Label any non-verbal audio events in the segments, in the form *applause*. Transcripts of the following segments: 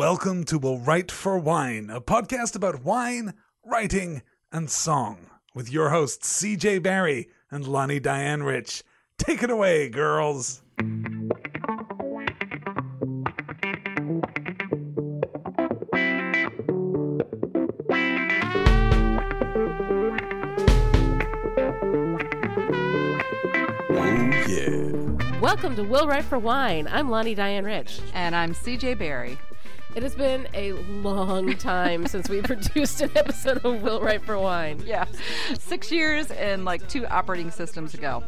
Welcome to Will Write for Wine, a podcast about wine, writing, and song, with your hosts CJ Barry and Lonnie Diane Rich. Take it away, girls. Oh, yeah. Welcome to Will Write for Wine. I'm Lonnie Diane Rich. And I'm CJ Barry. It has been a long *laughs* time since we produced an episode of Will Write for Wine. Yeah. Six years and like two operating systems ago.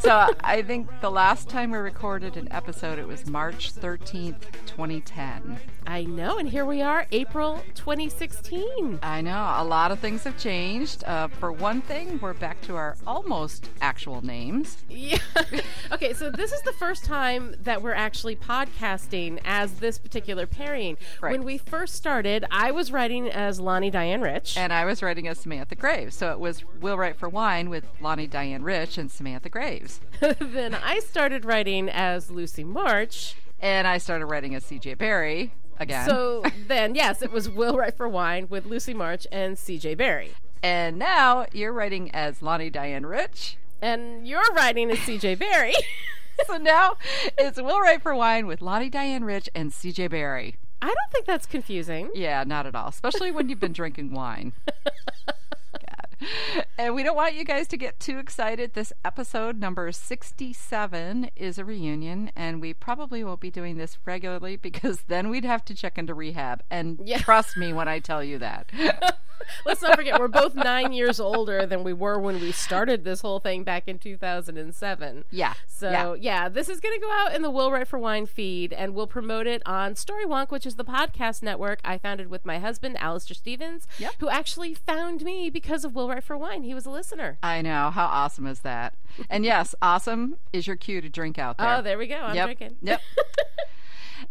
So I think the last time we recorded an episode, it was March 13th, 2010. I know, and here we are, April 2016. I know. A lot of things have changed. Uh, for one thing, we're back to our almost actual names. Yeah. *laughs* okay, so this is the first time that we're actually podcasting as this particular pairing. Right. When we first started, I was writing as Lonnie Diane Rich. And I was writing as Samantha Graves. So it was Will Write for Wine with Lonnie Diane Rich and Samantha Graves. *laughs* then I started writing as Lucy March. And I started writing as CJ Barry again. So then, yes, it was Will Write for Wine with Lucy March and CJ Barry. and now you're writing as Lonnie Diane Rich. And you're writing as CJ Barry. *laughs* so now it's Will Write for Wine with Lonnie Diane Rich and CJ Barry. I don't think that's confusing. Yeah, not at all. Especially when you've been drinking wine. God. *laughs* And we don't want you guys to get too excited. This episode number 67 is a reunion, and we probably won't be doing this regularly because then we'd have to check into rehab. And Yeah. trust me when I tell you that. *laughs* *laughs* Let's not forget, we're both nine years older than we were when we started this whole thing back in 2007. Yeah. So, yeah. yeah, this is going to go out in the Will Write for Wine feed, and we'll promote it on Storywonk, which is the podcast network I founded with my husband, Alistair Stevens, Yep. who actually found me because of Will Write for Wine. He was a listener. I know. How awesome is that? And yes, awesome is your cue to drink out there. Oh, there we go. I'm yep. drinking. Yep. *laughs*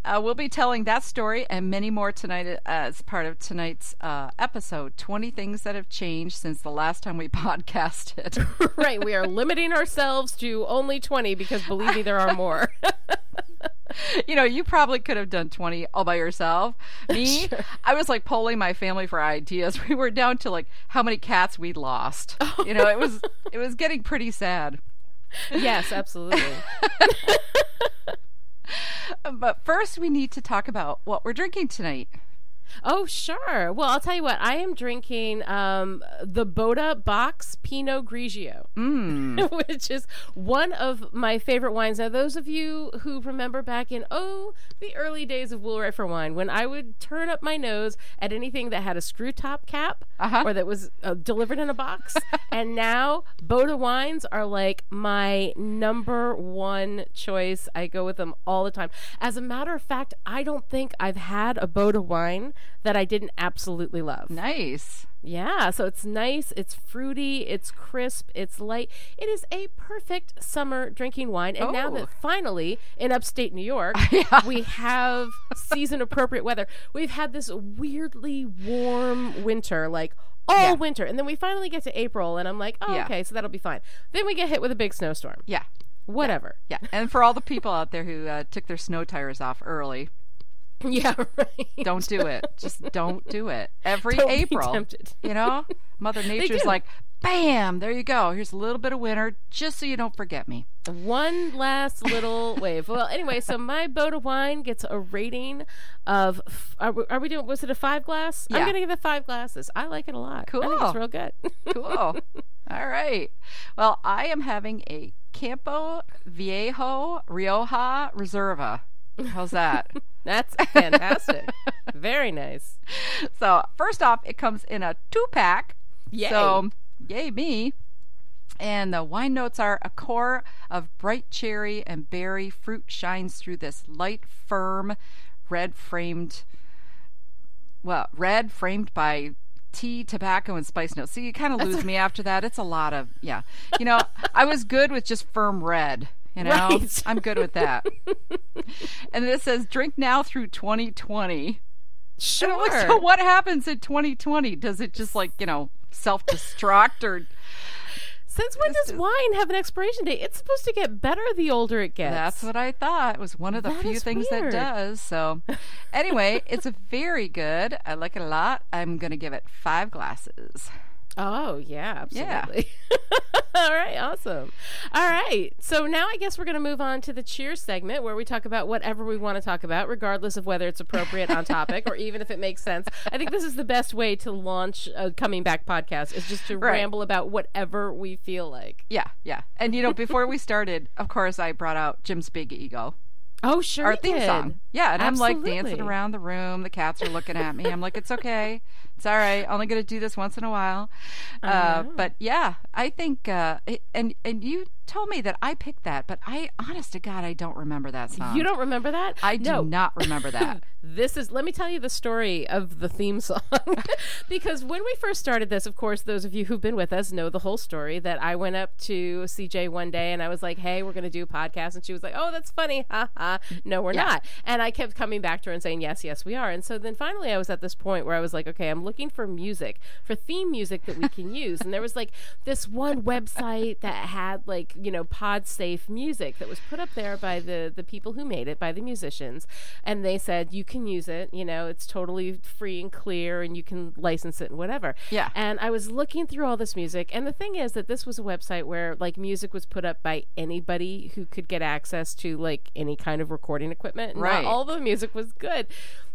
uh, we'll be telling that story and many more tonight as part of tonight's uh, episode 20 things that have changed since the last time we *laughs* podcasted. *laughs* right. We are limiting ourselves to only 20 because believe me, there are more. *laughs* you know, you probably could have done 20 all by yourself. Me, I was like polling my family for ideas. We were down to like how many cats we'd lost. You know, it was it was getting pretty sad. yes, absolutely. But first we need to talk about what we're drinking tonight. Oh, sure. Well, I'll tell you what. I am drinking um, the Bota Box Pinot Grigio, Mm. *laughs* which is one of my favorite wines. Now, those of you who remember back in, oh, the early days of Write for Wine, when I would turn up my nose at anything that had a screw top cap Uh-huh. or that was uh, delivered in a box. *laughs* and now Bota wines are like my number one choice. I go with them all the time. As a matter of fact, I don't think I've had a Bota wine that I didn't absolutely love. Nice. Yeah, so it's nice, it's fruity, it's crisp, it's light. It is a perfect summer drinking wine. And now Oh. that finally in upstate New York, *laughs* Yeah. we have season appropriate weather. We've had this weirdly warm winter, like all Yeah. winter. And then we finally get to April, and I'm like, oh, Yeah. okay, so that'll be fine. Then we get hit with a big snowstorm. Yeah. Whatever. Yeah. And for all the people out there who uh, took their snow tires off early, *laughs* Yeah, right. don't do it. Just don't do it. Every Don't April, you know, Mother *laughs* Nature's like, bam, there you go. Here's a little bit of winter, just so you don't forget me. One last little *laughs* wave. Well, anyway, so my Bota wine gets a rating of. Are we, are we doing? Was it a five glass? I'm gonna give it five glasses. I like it a lot. I think Cool. it's real good. Cool. All right. Well, I am having a Campo Viejo Rioja Reserva. How's that? That's *laughs* fantastic. Very nice. so, first off, it comes in a two pack. Yay. So, yay me. And the wine notes are a core of bright cherry and berry. Fruit shines through this light, firm, red framed, well, red framed by tea, tobacco, and spice notes. So you kind of lose me after that. It's a lot of, yeah. You know, I was good with just firm red. You *laughs* know, Right. I'm good with that. *laughs* and then it says drink now through 2020. And Sure. Like, so what happens in 2020? Does it just like, you know, self destruct or Since when does wine have an expiration date? It's supposed to get better the older it gets. That's what I thought. It was one of the That few things weird. that does. So, *laughs* anyway, it's very good. I like it a lot. I'm going to give it five glasses. Oh, yeah, Yeah. absolutely. *laughs* All right, awesome. All right, so now I guess we're going to move on to the cheers segment where we talk about whatever we want to talk about, regardless of whether it's appropriate on topic or even if it makes sense. I think this is the best way to launch a coming back podcast is just to Right. ramble about whatever we feel like. Yeah, yeah. And you know, before we started, of course, I brought out Jim's Big Ego, Oh, sure. our theme did. song. Yeah, and I'm like dancing around the room. The cats are looking at me. I'm like, it's okay. It's all right. Only going to do this once in a while. Uh, but yeah, I think, uh, it, and and you told me that I picked that, but I, honest to God, I don't remember that song. You don't remember that? I do not remember that. *laughs* This is, let me tell you the story of the theme song. *laughs* because when we first started this, of course, those of you who've been with us know the whole story that I went up to CJ one day and I was like, hey, we're going to do a podcast. And she was like, oh, that's funny. Ha ha. No, we're Yeah. not. And I kept coming back to her and saying, yes, yes, we are. And so then finally I was at this point where I was like, okay, I'm looking for music, for theme music that we can *laughs* use. And there was like this one website that had like, you know, pod safe music that was put up there by the, the people who made it, by the musicians. And they said, you can use it, you know, it's totally free and clear and you can license it and whatever. Yeah. And I was looking through all this music. And the thing is that this was a website where like music was put up by anybody who could get access to like any kind of recording equipment. Right. Not all the music was good.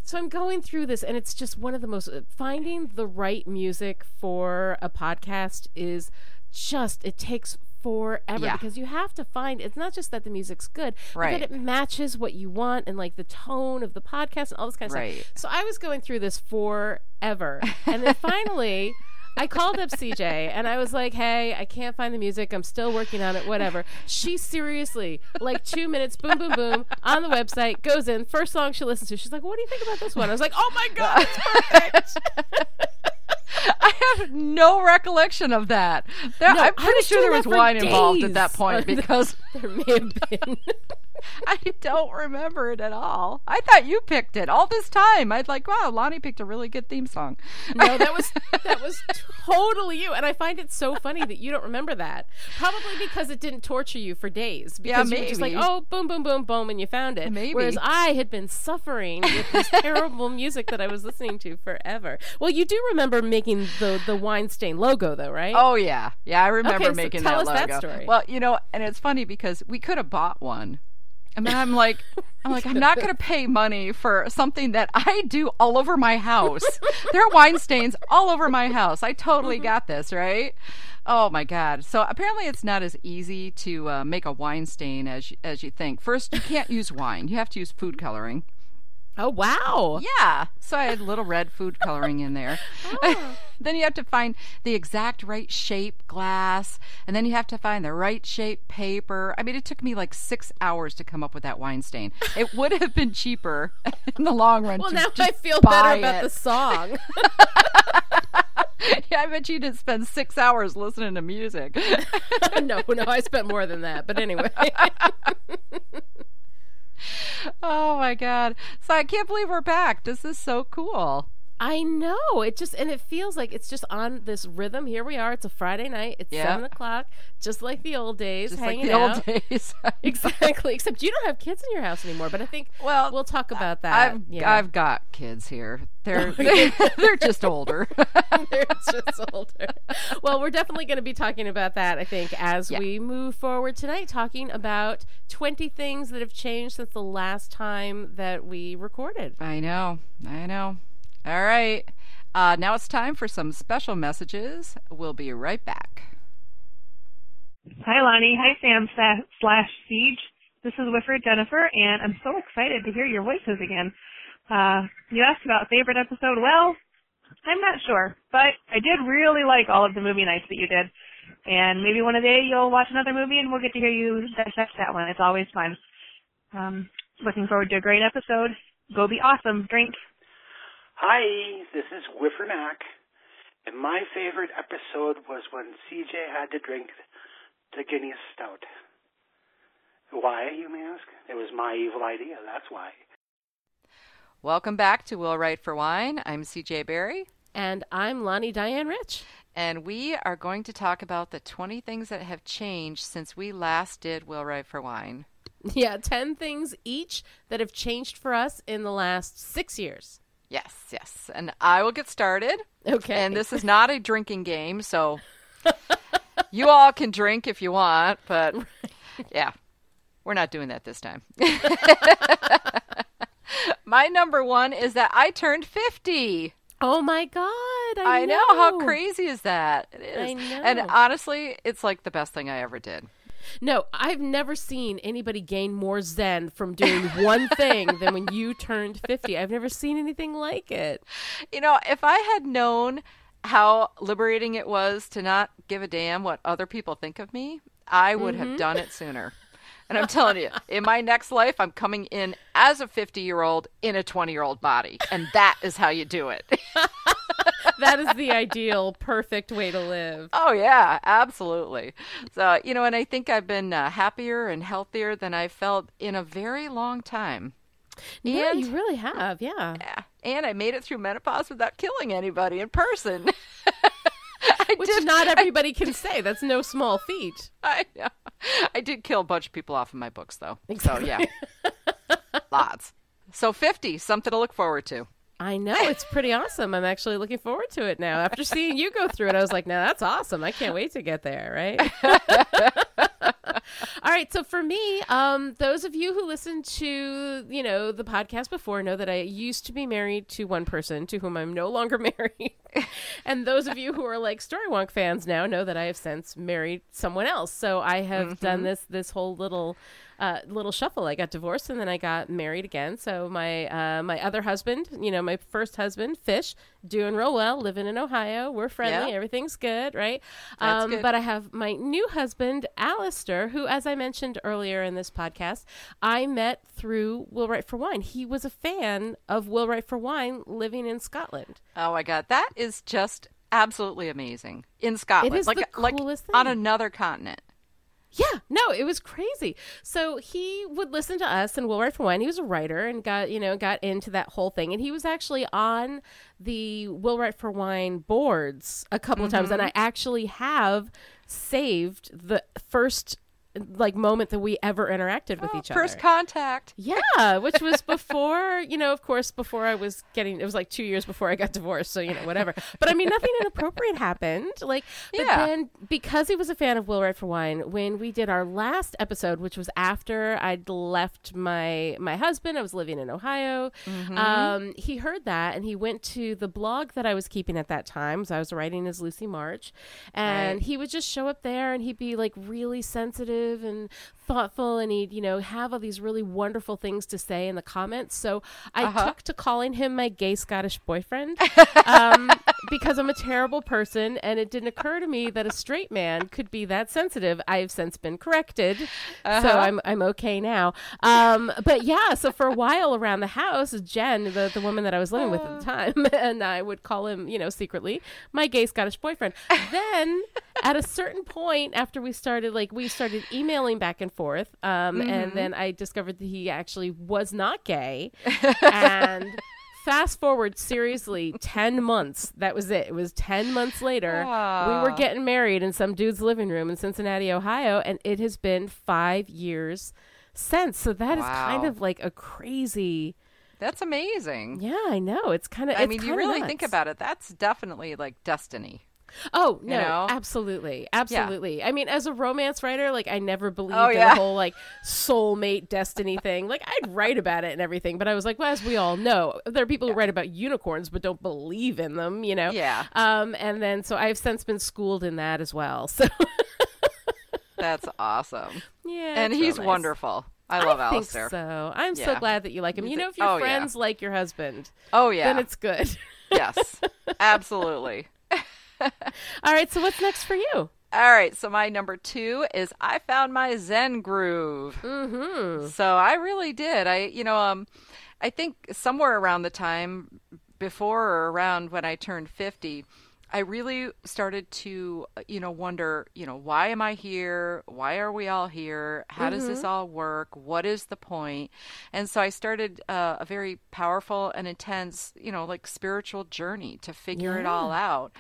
So I'm going through this, and it's just one of the most uh, finding the right music for a podcast is just it takes forever Yeah. because you have to find it's not just that the music's good, but Right. that it matches what you want and like the tone of the podcast and all this kind of Right. stuff. So I was going through this forever, and then *laughs* finally. I called up CJ and I was like, "Hey, I can't find the music. I'm still working on it. Whatever." She seriously, like two minutes, boom, boom, boom, on the website, goes in. First song she listens to, she's like, "What do you think about this one?" I was like, "Oh my god, it's perfect." *laughs* I have no recollection of that. There- No, I'm pretty sure there was wine involved at that point *laughs* because there may have been. *laughs* I don't remember it at all. I thought you picked it all this time. I'd like, wow, Lonnie picked a really good theme song. No, that was *laughs* that was totally you, and I find it so funny that you don't remember that. Probably because it didn't torture you for days. Yeah, Because you were just like, oh, boom, boom, boom, boom, and you found it. Maybe. Whereas I had been suffering with this *laughs* terrible music that I was listening to forever. Well, you do remember making the the wine stain logo, though, right? Oh yeah, yeah, I remember Okay, so making tell that us that logo. story. Well, you know, and it's funny because we could have bought one. And then I'm like, I'm like, I'm not going to pay money for something that I do all over my house. *laughs* there are wine stains all over my house. I totally Mm-hmm. got this, right? Oh my god! So apparently, it's not as easy to uh, make a wine stain as as you think. First, you can't use wine; you have to use food coloring. Oh wow. Yeah. So I had little red food coloring in there. *laughs* Oh. *laughs* then you have to find the exact right shape glass, and then you have to find the right shape paper. I mean, it took me like six hours to come up with that wine stain. It would have been cheaper *laughs* in the long run. Well, now just I feel better about it. the song. yeah, I bet you didn't spend six hours listening to music. no, no, I spent more than that. But anyway. Oh my god! So I can't believe we're back. This is so cool. I know. It just and it feels like it's just on this rhythm. Here we are. It's a Friday night. It's Yeah. seven o'clock, just like the old days, Just like hanging the out. old *laughs* days. *laughs* Exactly. Except you don't have kids in your house anymore. But I think Well, we'll talk about that. I've yeah. I've got kids here. They're *laughs* they're, they're just older. They're just older. Well, we're definitely going to be talking about that, I think, as Yeah. we move forward tonight, talking about 20 things that have changed since the last time that we recorded. I know. I know. All right. Uh, now it's time for some special messages. We'll be right back. Hi, Lonnie. Hi, Sam slash CJ. This is Whiffer Jennifer, and I'm so excited to hear your voices again. Uh, you asked about favorite episode. Well, I'm not sure, but I did really like all of the movie nights that you did. And maybe one day you'll watch another movie and we'll get to hear you dissect that one. It's always fun. Um, looking forward to a great episode. Go be awesome. Drink. Hi, this is Whiffer Mac, and my favorite episode was when CJ had to drink the Guinness Stout. Why, you may ask? It was my evil idea, that's why. Welcome back to Will Write for Wine. I'm CJ Barry, And I'm Lonnie Diane Rich. and we are going to talk about the 20 things that have changed since we last did Will Write for Wine. *laughs* Yeah, 10 things each that have changed for us in the last six years. Yes, yes. And I will get started. Okay. And this is not a drinking game, so *laughs* you all can drink if you want, but *laughs* yeah, we're not doing that this time. *laughs* My number one is that I turned 50. Oh my God. I, I know. How crazy is that? It is. I know. And honestly, it's like the best thing I ever did. No, I've never seen anybody gain more zen from doing one *laughs* thing than when you turned 50. I've never seen anything like it. You know, if I had known how liberating it was to not give a damn what other people think of me, I would Mm-hmm. have done it sooner. And I'm telling you, in my next life, I'm coming in as a 50 year old in a 20 year old body. And that is how you do it. *laughs* That is the ideal, perfect way to live. oh, yeah, absolutely. So, you know, and I think I've been uh, happier and healthier than I felt in a very long time. Yeah, you really have. Yeah. Yeah. And I made it through menopause without killing anybody in person. *laughs* *laughs* I Which did not everybody can say. That's no small feat. *laughs* I know. I did kill a bunch of people off of my books, though. So yeah, *laughs* lots. So fifty, something to look forward to. I know. It's pretty awesome. I'm actually looking forward to it now. After seeing you go through it, I was like, now that's awesome. I can't wait to get there, right? All right. So for me, um, those of you who listened to, you know, the podcast before know that I used to be married to one person to whom I'm no longer *laughs* married. and those of you who are like Storywonk fans now know that I have since married someone else. So I have done this this whole little uh, little shuffle. I got divorced and then I got married again. So my uh, my other husband, you know, my first husband, Fish, doing real well, living in Ohio. We're friendly, Yeah. everything's good, right? Um, good. But I have my new husband, Alistair, who, as I mentioned earlier in this podcast, I met through Will Write for Wine. He was a fan of Will Write for Wine, living in Scotland. Oh my god, that is just absolutely amazing in Scotland, is like the like coolest on another continent. Yeah, no, it was crazy. So he would listen to us and Will Write for Wine. He was a writer and got, you know, got into that whole thing. And he was actually on the Will Write for Wine boards a couple of times. And mm-hmm. I actually have saved the first like moment that we ever interacted with each Oh, First other. contact. Yeah, which was before, *laughs* you know, of course, before I was getting, it was like two years before I got divorced. So, you know, whatever. But I mean, nothing inappropriate happened. Like, but Yeah. then because he was a fan of Will Write for Wine, when we did our last episode, which was after I'd left my, my husband, I was living in Ohio, um, he heard that and he went to the blog that I was keeping at that time. So I was writing as Lucy March. And Right. he would just show up there and he'd be like really sensitive and thoughtful and he'd you know have all these really wonderful things to say in the comments. So i Uh-huh. took to calling him my gay scottish boyfriend *laughs* um, because i'm a terrible person and it didn't occur to me that a straight man could be that sensitive. I have since been corrected so Uh-huh. i'm i'm okay now. Um, but yeah so for a while around the house jen the, the woman that i was living with at the time *laughs* and i would call him you know secretly my gay scottish boyfriend. *laughs* Then at a certain point after we started like we started emailing back and forth um, and then i discovered that he actually was not gay. *laughs* And fast forward seriously 10 months. That was it. It was 10 months later. We were getting married in some dude's living room in cincinnati ohio and it has been five years since. So that is kind of like a crazy That's amazing. yeah i know. It's kind of I mean, you really think about it. That's definitely like destiny. Oh no, know? absolutely, absolutely. I mean, as a romance writer, like I never believed Oh, in yeah. the whole like soulmate destiny thing. Like I'd write about it and everything, but I was like, well, as we all know, there are people who write about unicorns but don't believe in them. You know. Yeah. Um, and then so I've since been schooled in that as well. *laughs* So That's awesome. yeah, and he's nice. wonderful. I love I think so. I'm so glad that you like him. You You know, if your oh, yeah. friends like your husband, Oh yeah. then it's good. yes. *laughs* Absolutely. *laughs* All right. So what's next for you? All right, so my number two is I found my Zen groove. Mm-hmm. So I really did. I, you know, um, I think somewhere around the time before or around when I turned fifty, I really started to, you know, wonder, you know, why am I here? Why are we all here? How does this all work? What is the point? And so I started uh, a very powerful and intense, you know, like spiritual journey to figure it all out.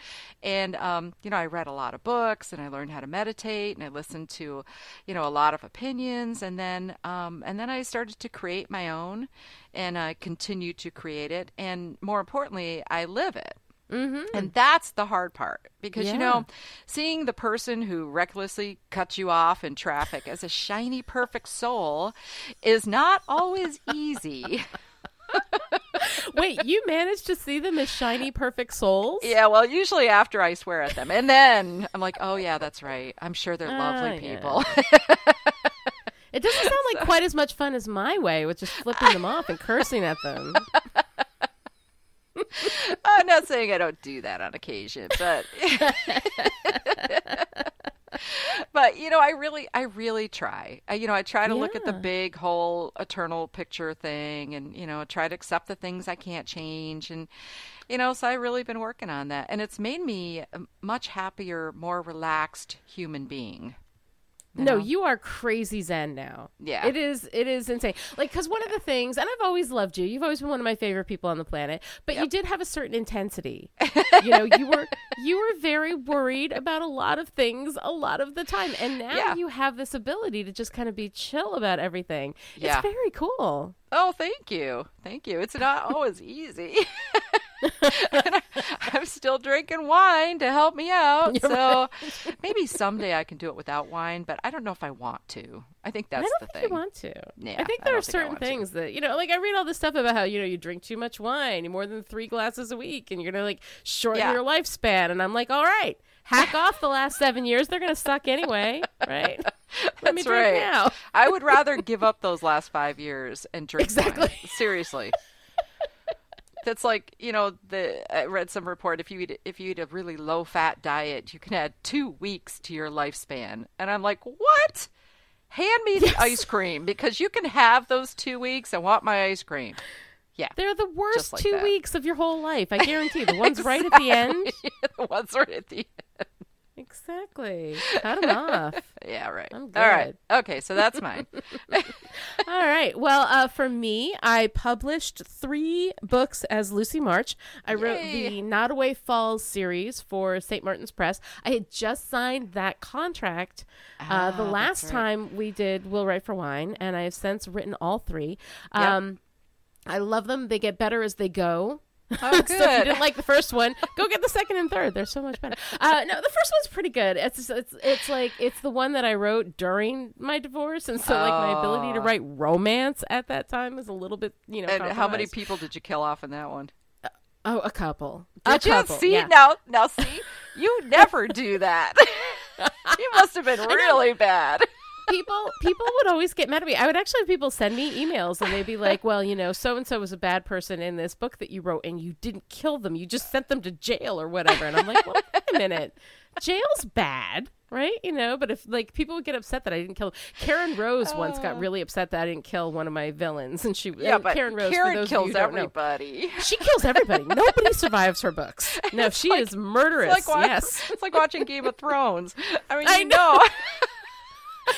And, um, you know, I read a lot of books and I learned how to meditate and I listened to, you know, a lot of opinions. And then, um, and then I started to create my own and I continue to create it. And more importantly, I live it. Mm-hmm. And that's the hard part because, you know, seeing the person who recklessly cuts you off in traffic as a shiny, perfect soul is not always easy. *laughs* Wait, you managed to see them as shiny, perfect souls? yeah, well, usually after I swear at them. And then I'm like, oh, yeah, that's right. I'm sure they're lovely yeah. people. It doesn't sound like *laughs* quite as much fun as my way with just flipping them off and cursing at them. *laughs* *laughs* I'm not saying I don't do that on occasion, but *laughs* but you know, I really, I really try. I, you know, I try to look at the big whole eternal picture thing, and you know, try to accept the things I can't change, and you know, so I really been working on that, and it's made me a much happier, more relaxed human being. No, you are crazy zen now. Yeah. It is it is insane. Like cuz one of the things and I've always loved you. You've always been one of my favorite people on the planet, but you did have a certain intensity. *laughs* you know, you were you were very worried about a lot of things a lot of the time. And now Yeah. you have this ability to just kind of be chill about everything. Yeah. It's very cool. Oh, thank you. Thank you. It's not always easy. *laughs* I, *laughs* I'm still drinking wine to help me out. *laughs* so maybe someday I can do it without wine, but I don't know if I want to. I think that's I don't the think thing. you want to. Yeah, I think there don't are think certain want to. things that you know, like I read all this stuff about how you know you drink too much wine, more than three glasses a week, and you're gonna like shorten Yeah. your lifespan. And I'm like, all right, hack *laughs* off the last seven years; they're gonna suck anyway, right? Let me That's drink right. now. I would rather give up those last five years and drink Exactly. wine. Seriously. That's like you know the I read some report if you eat if you eat a really low fat diet you can add two weeks to your lifespan and I'm like what hand me the ice cream because you can have those two weeks I want my ice cream yeah They're the worst like two that. weeks of your whole life. I guarantee. *laughs* *laughs* The ones right at the end. the ones right at the Exactly. Cut them off. *laughs* yeah right I'm all right okay so that's mine *laughs* All right. Well, uh, for me, I published three books as Lucy March. I wrote Yay. the Nodaway Falls series for St. Martin's Press. I had just signed that contract uh, the Ah, last right. time we did Will Write for Wine, and I have since written all three. Um, I love them. They get better as they go. Oh *laughs* so if you didn't like the first one, go get the second and third. They're so much better. Uh, no, the first one's pretty good. It's it's it's like it's the one that I wrote during my divorce, and so like my ability to Oh. write romance at that time is a little bit you know. and how many people did you kill off in that one Oh, a couple. A you couple, see yeah. now? Now see, you never do that. *laughs* you must have been *laughs* really bad. People people would always get mad at me. I would actually have people send me emails and they'd be like, "Well, you know, so and so was a bad person in this book that you wrote, and you didn't kill them. You just sent them to jail or whatever." And I'm like, "Well, wait a minute, jail's bad." Right, you know, but if like people would get upset that I didn't kill Karen Rose once got really upset that I didn't kill one of my villains, and she. Yeah, uh, but Karen Rose for Karen kills don't know, everybody. she kills everybody. Nobody *laughs* survives her books. No, she is murderous. It's like, wa- yes, it's like watching Game of Thrones. I mean, I you know. *laughs*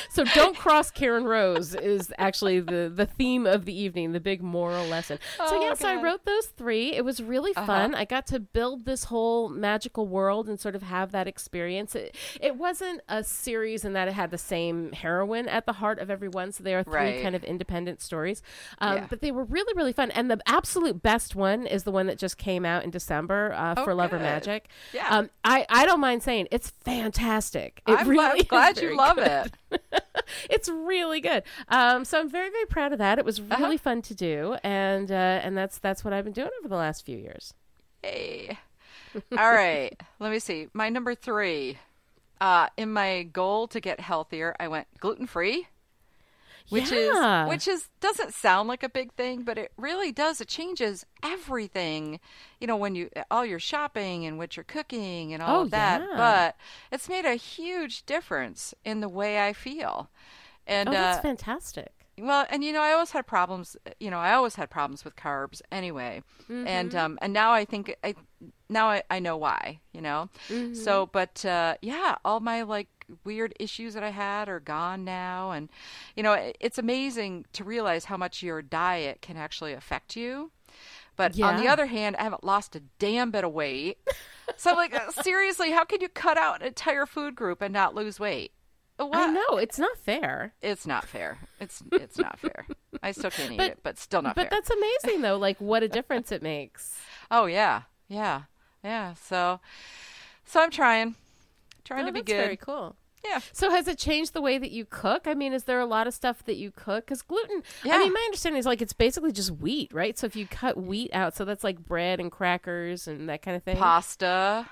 So don't cross Karen Rose is actually the the theme of the evening, the big moral lesson. so Oh, yes, I wrote those three. It was really fun. I got to build this whole magical world and sort of have that experience. It, it wasn't a series in that it had the same heroine at the heart of every one. So they are three Right. kind of independent stories, um, Yeah. but they were really really fun. And the absolute best one is the one that just came out in December uh, Oh, for Love or. Magic. Yeah. Um, I I don't mind saying it's fantastic. It I'm really *laughs* glad, glad you love good it. *laughs* it's really good. Um, so I'm very, very proud of that. It was Uh-huh. really fun to do, and uh, and that's that's what I've been doing over the last few years. Hey. All right. *laughs* Let me see. My number three. Uh, in my goal to get healthier, I went gluten free. Which Yeah. is which is doesn't sound like a big thing, but it really does. It changes everything. You know, when you all your shopping and what you're cooking and all Oh, of that. yeah. But it's made a huge difference in the way I feel. And Oh, that's uh, fantastic. well, and you know, I always had problems. You know, I always had problems with carbs anyway, and Mm-hmm. um, and now I think I, now I, I know why, you know. So, but uh, yeah, all my like weird issues that I had are gone now, and you know, it, it's amazing to realize how much your diet can actually affect you. But on the other hand, I haven't lost a damn bit of weight. so, I'm like, uh, *laughs* seriously, how can you cut out an entire food group and not lose weight? What? I know it's not fair. It's not fair. It's it's not fair. I still can't eat But- it, but still not But fair. that's amazing though. Like what a difference it makes. *laughs* Oh yeah, yeah, yeah. So, so I'm trying, trying Oh, to be good. very cool. Yeah. So has it changed the way that you cook? I mean, is there a lot of stuff that you cook? Because gluten, yeah. I mean, my understanding is like it's basically just wheat, right? So if you cut wheat out, so that's like bread and crackers and that kind of thing. Pasta.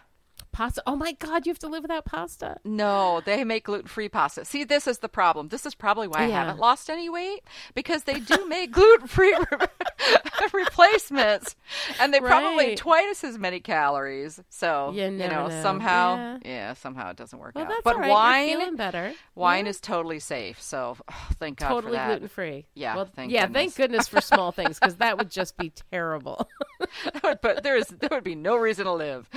Pasta. Oh my God, you have to live without pasta. No, they make gluten free pasta. See, this is the problem. This is probably why I haven't lost any weight because they do *laughs* make gluten free *laughs* replacements, and they probably twice as many calories. So You you know, know. somehow, Yeah. yeah. somehow it doesn't work Well, out. but right. wine, better. wine Yeah. is totally safe. So oh, *sighs* thank God totally for that. gluten free. Yeah, Well, thank yeah. goodness. Thank goodness for small things because that would just be *laughs* terrible. But there is there would be no reason to live.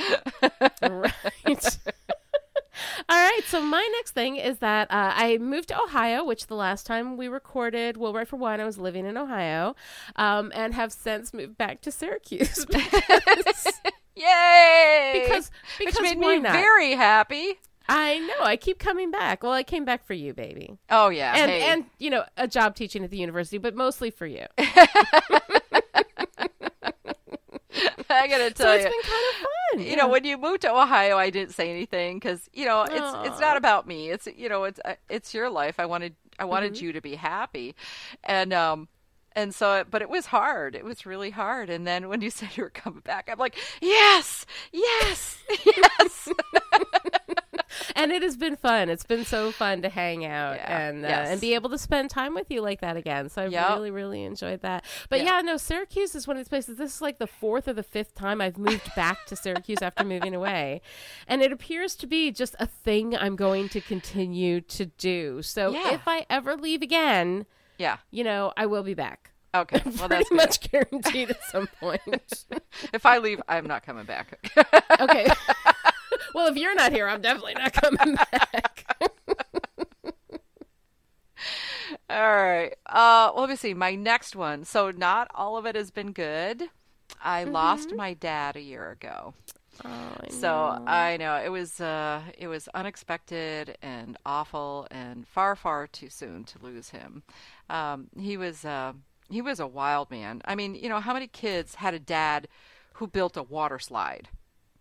right. *laughs* All right, so my next thing is that uh, I moved to Ohio, which the last time we recorded, well, Write for Wine, I was living in Ohio, um, and have since moved back to Syracuse because *laughs* Yay! because, because which made me not? very happy. I know I keep coming back. Well, I came back for you, baby, Oh yeah, and hey. and you know a job teaching at the university, but mostly for you. *laughs* *laughs* I gotta So tell it's you. It's been kind of fun. you know when you moved to ohio i didn't say anything because you know it's it's not about me. It's you know it's uh, it's your life. I wanted i wanted Mm-hmm. you to be happy. And um and so but it was hard. It was really hard. And then when you *laughs* said you were coming back i'm like yes! Yes! *laughs* Yes and it has been fun. It's been so fun to hang out Yeah. and uh, Yes. and be able to spend time with you like that again. So I've Yep. really really enjoyed that. But Yeah. yeah. no, Syracuse is one of these places. This is like the fourth or the fifth time I've moved back to Syracuse after moving away, and it appears to be just a thing I'm going to continue to do. So Yeah. if I ever leave again, yeah you know, I will be back. Okay *laughs* well Pretty much guaranteed at some point. *laughs* if i leave i'm not coming back okay. *laughs* well, if you're not here, I'm definitely not coming back. All right. Uh, well, let me see. My next one. So, not all of it has been good. I lost my dad a year ago. Oh, I So I know it was uh, it was unexpected and awful and far far too soon to lose him. Um, he was uh, he was a wild man. I mean, you know, how many kids had a dad who built a water slide?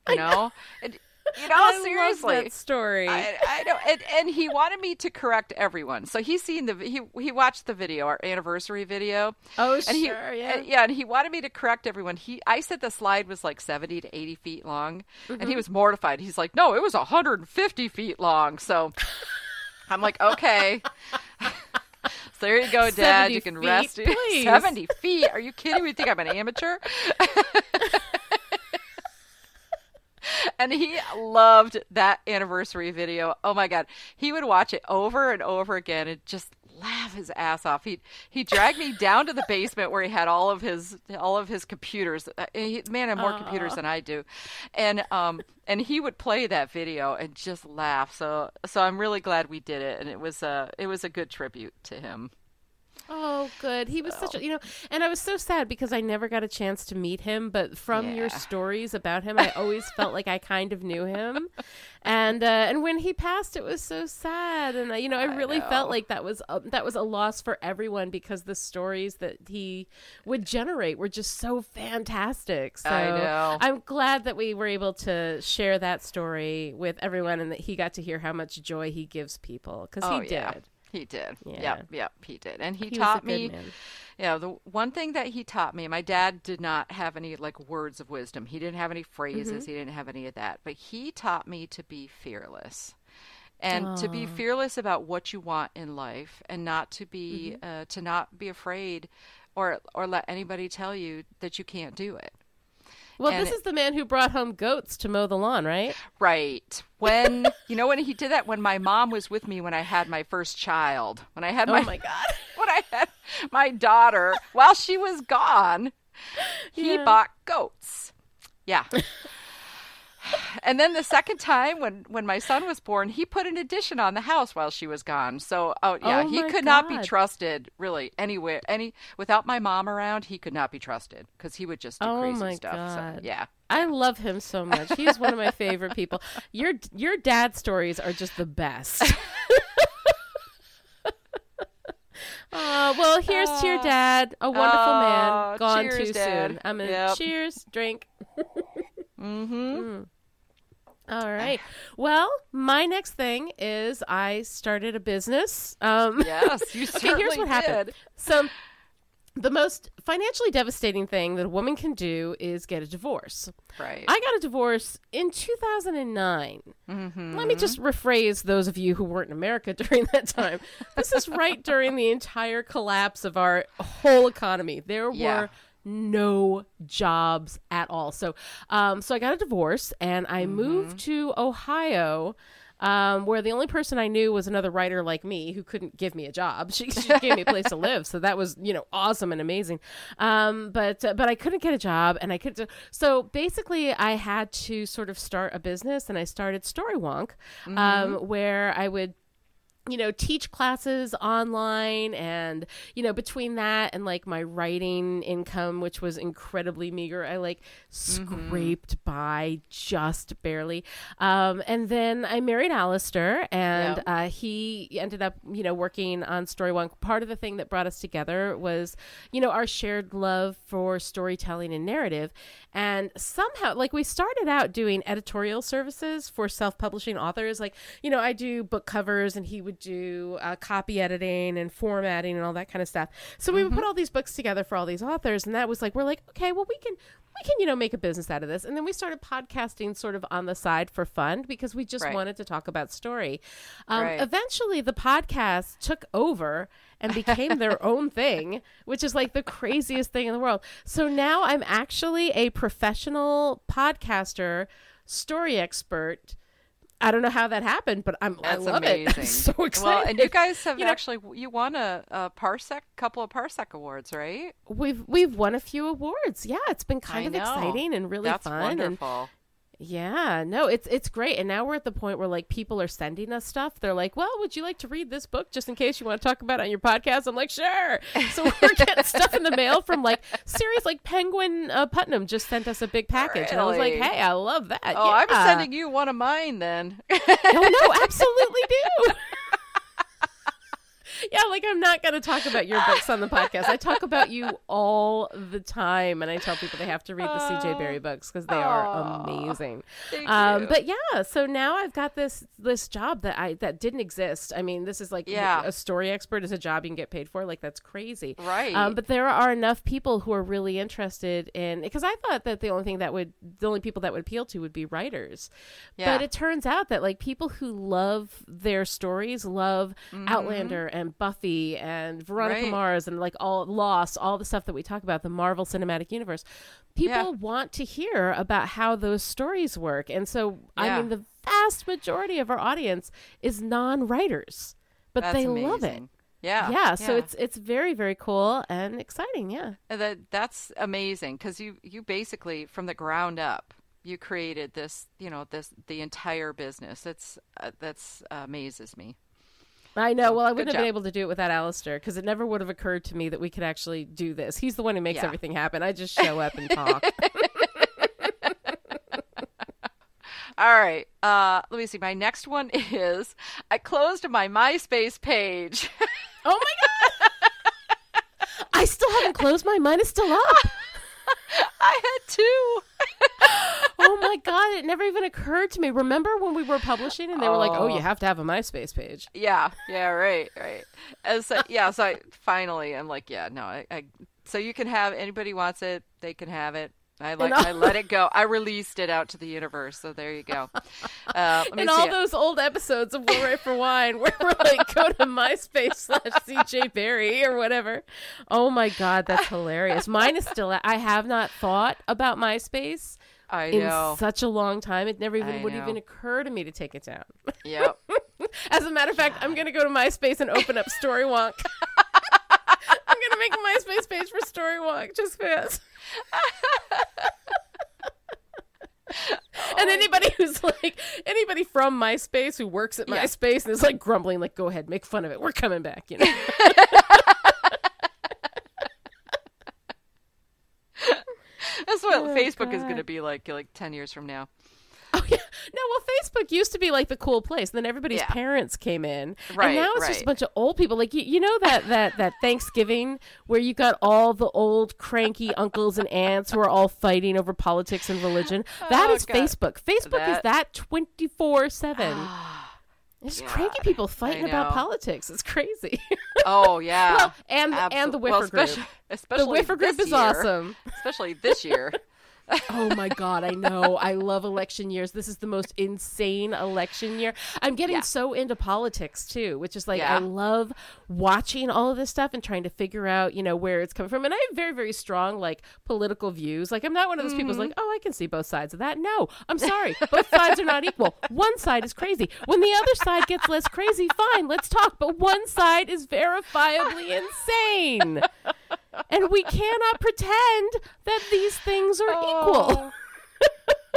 You know, and, *laughs* you know, I seriously. story. I, I know, and, and he wanted me to correct everyone. So he's seen the he he watched the video, our anniversary video. Oh, and he, sure, yeah. and- yeah, and he wanted me to correct everyone. He, I said the slide was like seventy to eighty feet long, and Mm-hmm. he was mortified. He's like, "No, it was hundred and fifty feet long." So *laughs* I'm like, "Okay." *laughs* so there you go, Dad. You can feet, rest. please. *laughs* Seventy feet? Are you kidding me? You think I'm an amateur? *laughs* and he loved that anniversary video. Oh my god, he would watch it over and over again and just laugh his ass off. He he dragged me down to the basement where he had all of his all of his computers. Uh, He, man had more computers than I do, and um and he would play that video and just laugh. So so I'm really glad we did it, and it was a it was a good tribute to him. Oh, good. He was such a, you know, and I was so sad because I never got a chance to meet him. But from your stories about him, I always felt like I kind of knew him. *laughs* And uh, and when he passed, it was so sad. And uh, you know, I I really know. felt like that was a, that was a loss for everyone because the stories that he would generate were just so fantastic. So I know. I'm glad that we were able to share that story with everyone, and that he got to hear how much joy he gives people because Oh he yeah. He did. Yeah. Yep, yep, he did. And he, He taught me man. Yeah, the one thing that he taught me, my dad did not have any like words of wisdom. He didn't have any phrases. Mm-hmm. He didn't have any of that. But he taught me to be fearless. And to be fearless about what you want in life and not to be Mm-hmm. uh, to not be afraid or or let anybody tell you that you can't do it. Well, And this it- is the man who brought home goats to mow the lawn, right? Right. When you know when he did that when my mom was with me when I had my first child. When I had Oh my, my god. *laughs* when I had my daughter while she was gone, he Yeah. bought goats. Yeah. *laughs* and then the second time when when my son was born, he put an addition on the house while she was gone. So oh yeah, Oh he could not be trusted really anywhere. Any without my mom around, he could not be trusted because he would just do Oh crazy my stuff. So God. yeah. I love him so much. He's one of my favorite people. Your your dad stories are just the best. *laughs* *laughs* Uh, well, here's to your dad, a wonderful Oh, man, gone cheers, too Dad. soon. I'm gonna Yep. cheers, drink. Mm-hmm. All right. Well, my next thing is I started a business. Um, Yes, *laughs* you okay, certainly here's what happened. did. So, the most financially devastating thing that a woman can do is get a divorce. Right. I got a divorce in 2009. mm-hmm. Let me just rephrase those of you who weren't in America *laughs* during that time. this is right during the entire collapse of our whole economy. There Yeah. were no jobs at all. So, um, so I got a divorce and I moved to Ohio. Um, where the only person I knew was another writer like me who couldn't give me a job. *laughs* She, she gave me a place to live, so that was you know awesome and amazing. Um, but uh, but I couldn't get a job, and I couldn't So basically, I had to sort of start a business, and I started Storywonk, um, where I would you know teach classes online and you know between that and like my writing income which was incredibly meager i like scraped by just barely. Um, and then i married Alistair and uh, he ended up you know working on Storywonk. Part of the thing that brought us together was you know our shared love for storytelling and narrative and somehow like we started out doing editorial services for self-publishing authors. Like you know i do book covers and he would do uh, copy editing and formatting and all that kind of stuff. So we would put all these books together for all these authors. And that was like we're like okay well we can we can you know make a business out of this and then we started podcasting sort of on the side for fun because we just Right. wanted to talk about story um, Right. eventually the podcast took over and became their *laughs* own thing which is like the craziest thing in the world so now i'm actually a professional podcaster story expert I don't know how that happened, but I'm That's I love amazing. it. I'm so excited. Well, and you guys have *laughs* You know- actually you won a, a parsec couple of parsec awards, right? we've we've won a few awards. Yeah, it's been kind I of know. exciting and really That's fun. And wonderful. Yeah, no, it's it's great. And now we're at the point where like people are sending us stuff. They're like, "Well, would you like to read this book just in case you want to talk about it on your podcast?" I'm like, "Sure." So we're *laughs* getting stuff in the mail from like series like Penguin uh, Putnam just sent us a big package, and I was like, "Hey, I love that." Oh, I'm sending you one of mine then. Oh no, *laughs* absolutely do. Yeah, like I'm not going to talk about your books on the podcast. I talk about you *laughs* all the time, and I tell people they have to read the CJ Barry books because they are amazing. Um, but yeah, so now I've got this this job that I that didn't exist. I mean, this is like Yeah. a story expert is a job you can get paid for. Like that's crazy, Right. Um, but there are enough people who are really interested in because I thought that the only thing that would the only people that would appeal to would be writers. Yeah. But it turns out that like people who love their stories love Outlander and Buffy and Veronica. Right. Mars and like all Lost, all the stuff that we talk about, the Marvel Cinematic Universe. People Yeah. want to hear about how those stories work. And so I mean the vast majority of our audience is non-writers, but That's they love it. Yeah. Yeah, so it's it's very very cool and exciting, yeah. Uh, that that's amazing because you you basically from the ground up you created this you know this the entire business. It's uh, that's uh, amazes me. I know. Well, I wouldn't have been able to do it without Alistair because it never would have occurred to me that we could actually do this. He's the one who makes Yeah. everything happen. I just show up and talk. *laughs* All right. Uh, let me see. My next one is I closed my MySpace page. oh my god! I still haven't closed my Mine is still up. *laughs* I had two. *laughs* Oh my god! It never even occurred to me. Remember when we were publishing and they were like, "Oh, Oh. you have to have a MySpace page." Yeah, yeah, *laughs* right, right. And so, yeah, so I finally, I'm like, yeah, no, I, I so you can have anybody wants it, they can have it. I like, all- I let *laughs* it go. I released it out to the universe. So there you go. Uh, And all it. those old episodes of Will Write for Wine where we're like, go to MySpace slash CJ Barry or whatever. Oh my god, that's hilarious. Mine is still. I have not thought about MySpace I in know. such a long time. It never even I would know. even occur to me to take it down. Yep. *laughs* As a matter of fact, I'm gonna go to MySpace and open up Storywonk. *laughs* I'm gonna make a MySpace page for Storywonk just because. *laughs* and oh and anybody who's like anybody from MySpace who works at Yeah. MySpace and is like grumbling, like, "Go ahead, make fun of it. We're coming back." You know. *laughs* That's what Oh, Facebook is going to be like like 10 years from now. Oh yeah. No, well, Facebook used to be like the cool place. And then everybody's Yeah. parents came in, Right, and now it's just a bunch of old people. Like you, you know that that that Thanksgiving where you got all the old cranky uncles and aunts who are all fighting over politics and religion. *laughs* That Oh, is God. Facebook. Facebook is That- that twenty four seven. *gasps* *gasps* It's cranky people fighting about politics. It's crazy. *laughs* Oh, yeah. well, and and the Absol- Whiffer well, group. especially, The especially Whiffer group is year. awesome. Especially this year. *laughs* Oh my god, I know. I love election years. This is the most insane election year. I'm getting Yeah. so into politics too, which is like Yeah. I love watching all of this stuff and trying to figure out, you know, where it's coming from. And I have very very strong like political views. Like I'm not one of those people Mm-hmm. who's like, "Oh, I can see both sides of that." No, I'm sorry. both sides are not equal. One side is crazy. When the other side gets less crazy, fine, let's talk. But one side is verifiably insane. And we cannot pretend that these things are equal.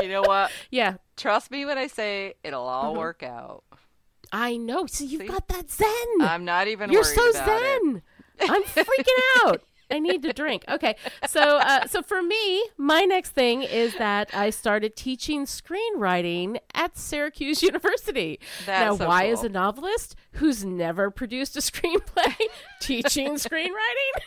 you know what? *laughs* Yeah, Trust me when I say it'll all Mm-hmm. work out. I know. So you've See? got that zen. I'm not even You're worried so about it. zen. I'm freaking out. I need to drink. Okay, so uh, so for me, my next thing is that I started teaching screenwriting at Syracuse *laughs* University. That's now, so why is a novelist who's never produced a screenplay *laughs* teaching screenwriting?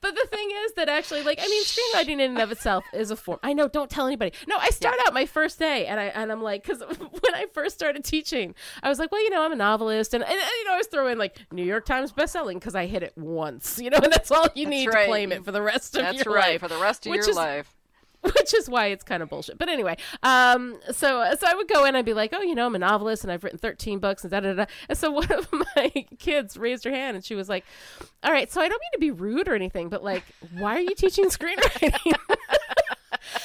But the thing is that actually, like, I mean, screenwriting in and of itself is a form. I know. Don't tell anybody. No, I start out my first day, and I and I'm like, because *laughs* when I first started teaching, I was like, well, you know, I'm a novelist, and, and, you know, I was throwing like New York Times bestselling because I hit it once, *laughs* you know, and that's all you That's need right. to claim it for the rest of your life. That's your right. life. For the rest of which your is- life. *laughs* which is why it's kind of bullshit. But anyway, um, so so I would go in, I'd be like, oh, you know, I'm a novelist and I've written 13 books and da da da. And so *laughs* one of my kids raised her hand and she was like, all right, so I don't mean to be rude or anything, but like, why are you teaching screenwriting? *laughs*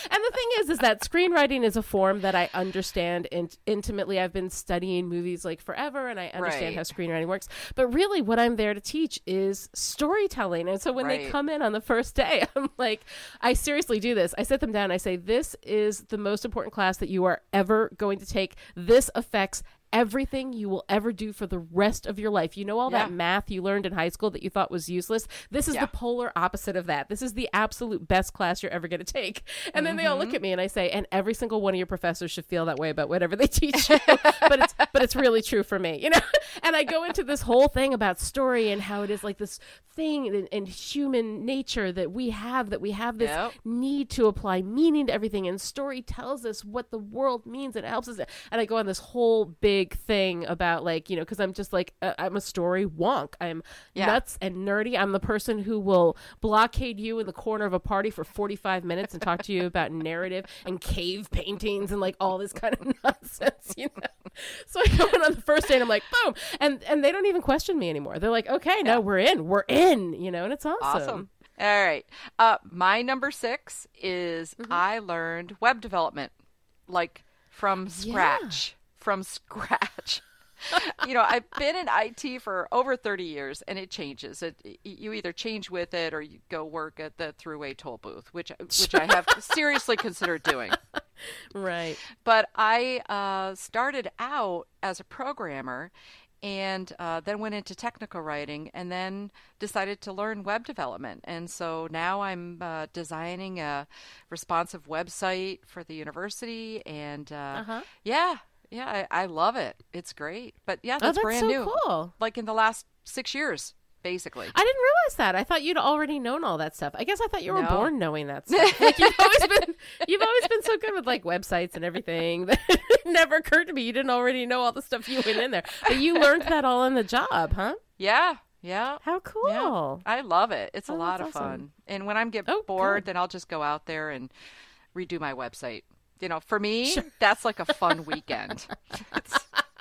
and the thing is, is that screenwriting is a form that I understand in- intimately. I've been studying movies like forever, and I understand Right. how screenwriting works. But really, what I'm there to teach is storytelling. And so when they come in on the first day, *laughs* I'm like, I seriously do this. I sit them down. I say, this is the most important class that you are ever going to take. This affects everything you will ever do for the rest of your life. You know all that math you learned in high school that you thought was useless? This is Yeah. the polar opposite of that. This is the absolute best class you're ever going to take. And then they all Mm-hmm. look at me and I say, and every single one of your professors should feel that way about whatever they *laughs* teach you. but it's but it's really true for me, you know. *laughs* And I go into this whole thing about story and how it is like this thing in, in human nature that we have that we have this Yep. need to apply meaning to everything and story tells us what the world means and it helps us and i go on this whole big thing about like you know because i'm just like uh, i'm a story wonk i'm Yeah. nuts and nerdy i'm the person who will blockade you in the corner of a party for 45 minutes and talk to you about narrative and cave paintings and like all this kind of *laughs* nonsense you know so i go in on the first day and i'm like boom and and they don't even question me anymore they're like okay no we're in we're in you know and it's awesome, Awesome. All right. Uh, my number six is Mm-hmm. I learned web development, like from scratch. From scratch. *laughs* you know, I've been in IT for over 30 years, and it changes. It, you either change with it or you go work at the throughway toll booth, which which I have *laughs* seriously considered doing. right But I uh, started out as a programmer and uh, then went into technical writing and then decided to learn web development. And so now I'm uh, designing a responsive website for the university. And uh, Uh-huh. yeah, yeah, I, I love it. It's great. But yeah, that's, oh that's, that's brand so new. cool Like in the last six years, basically. I didn't realize that. I thought you'd already known all that stuff. I guess I thought you were No. born knowing that *laughs* stuff. Like you've always been, you've always been so good with like websites and everything. That *laughs* it never occurred to me you didn't already know all the stuff you went in there. But you learned that all on the job, huh? Yeah, yeah. How cool! Yeah, I love it. It's a Oh, lot of awesome. fun. And when I'm get Oh, bored, good. then I'll just go out there and redo my website. You know, for me, that's like a fun *laughs* weekend. it's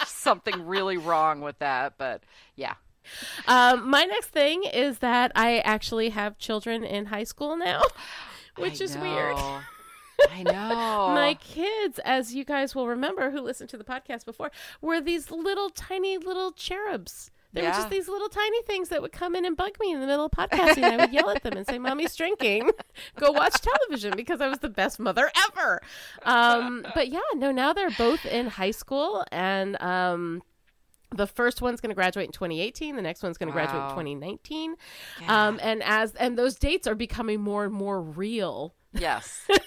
something really wrong with that, but yeah. Um, my next thing is that I actually have children in high school now, *gasps* which I is weird. I know. *laughs* My kids, as you guys will remember who listened to the podcast before, were these little tiny little cherubs. They were just these little tiny things that would come in and bug me in the middle of podcasting. I would yell at them and say, "Mommy's drinking. *laughs* Go watch television," because I was the best mother ever. Um, but yeah, no, now they're both in high school, and um, the first one's going to graduate in 2018. The next one's going to graduate in Wow. 2019. Um, and as and those dates are becoming more and more real Yes. *laughs*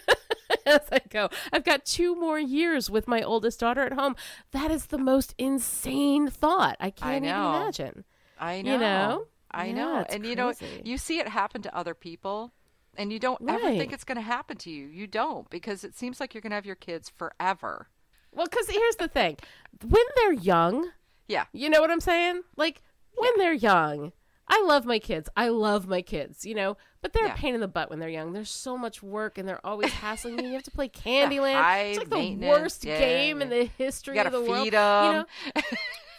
as I go. I've got two more years with my oldest daughter at home. That is the most insane thought. I can't even know. imagine. I know. You know? I Yeah, know. And you know, you see it happen to other people and you don't ever think it's going to happen to you. You don't because it seems like you're going to have your kids forever. Well, because here's the thing: when they're young, Yeah. you know what I'm saying? Like when they're young. I love my kids. I love my kids, you know, but they're Yeah. a pain in the butt when they're young. There's so much work and they're always hassling me. You have to play *laughs* Candyland. It's like the worst yeah, game in the history You of the world. feed You them. know?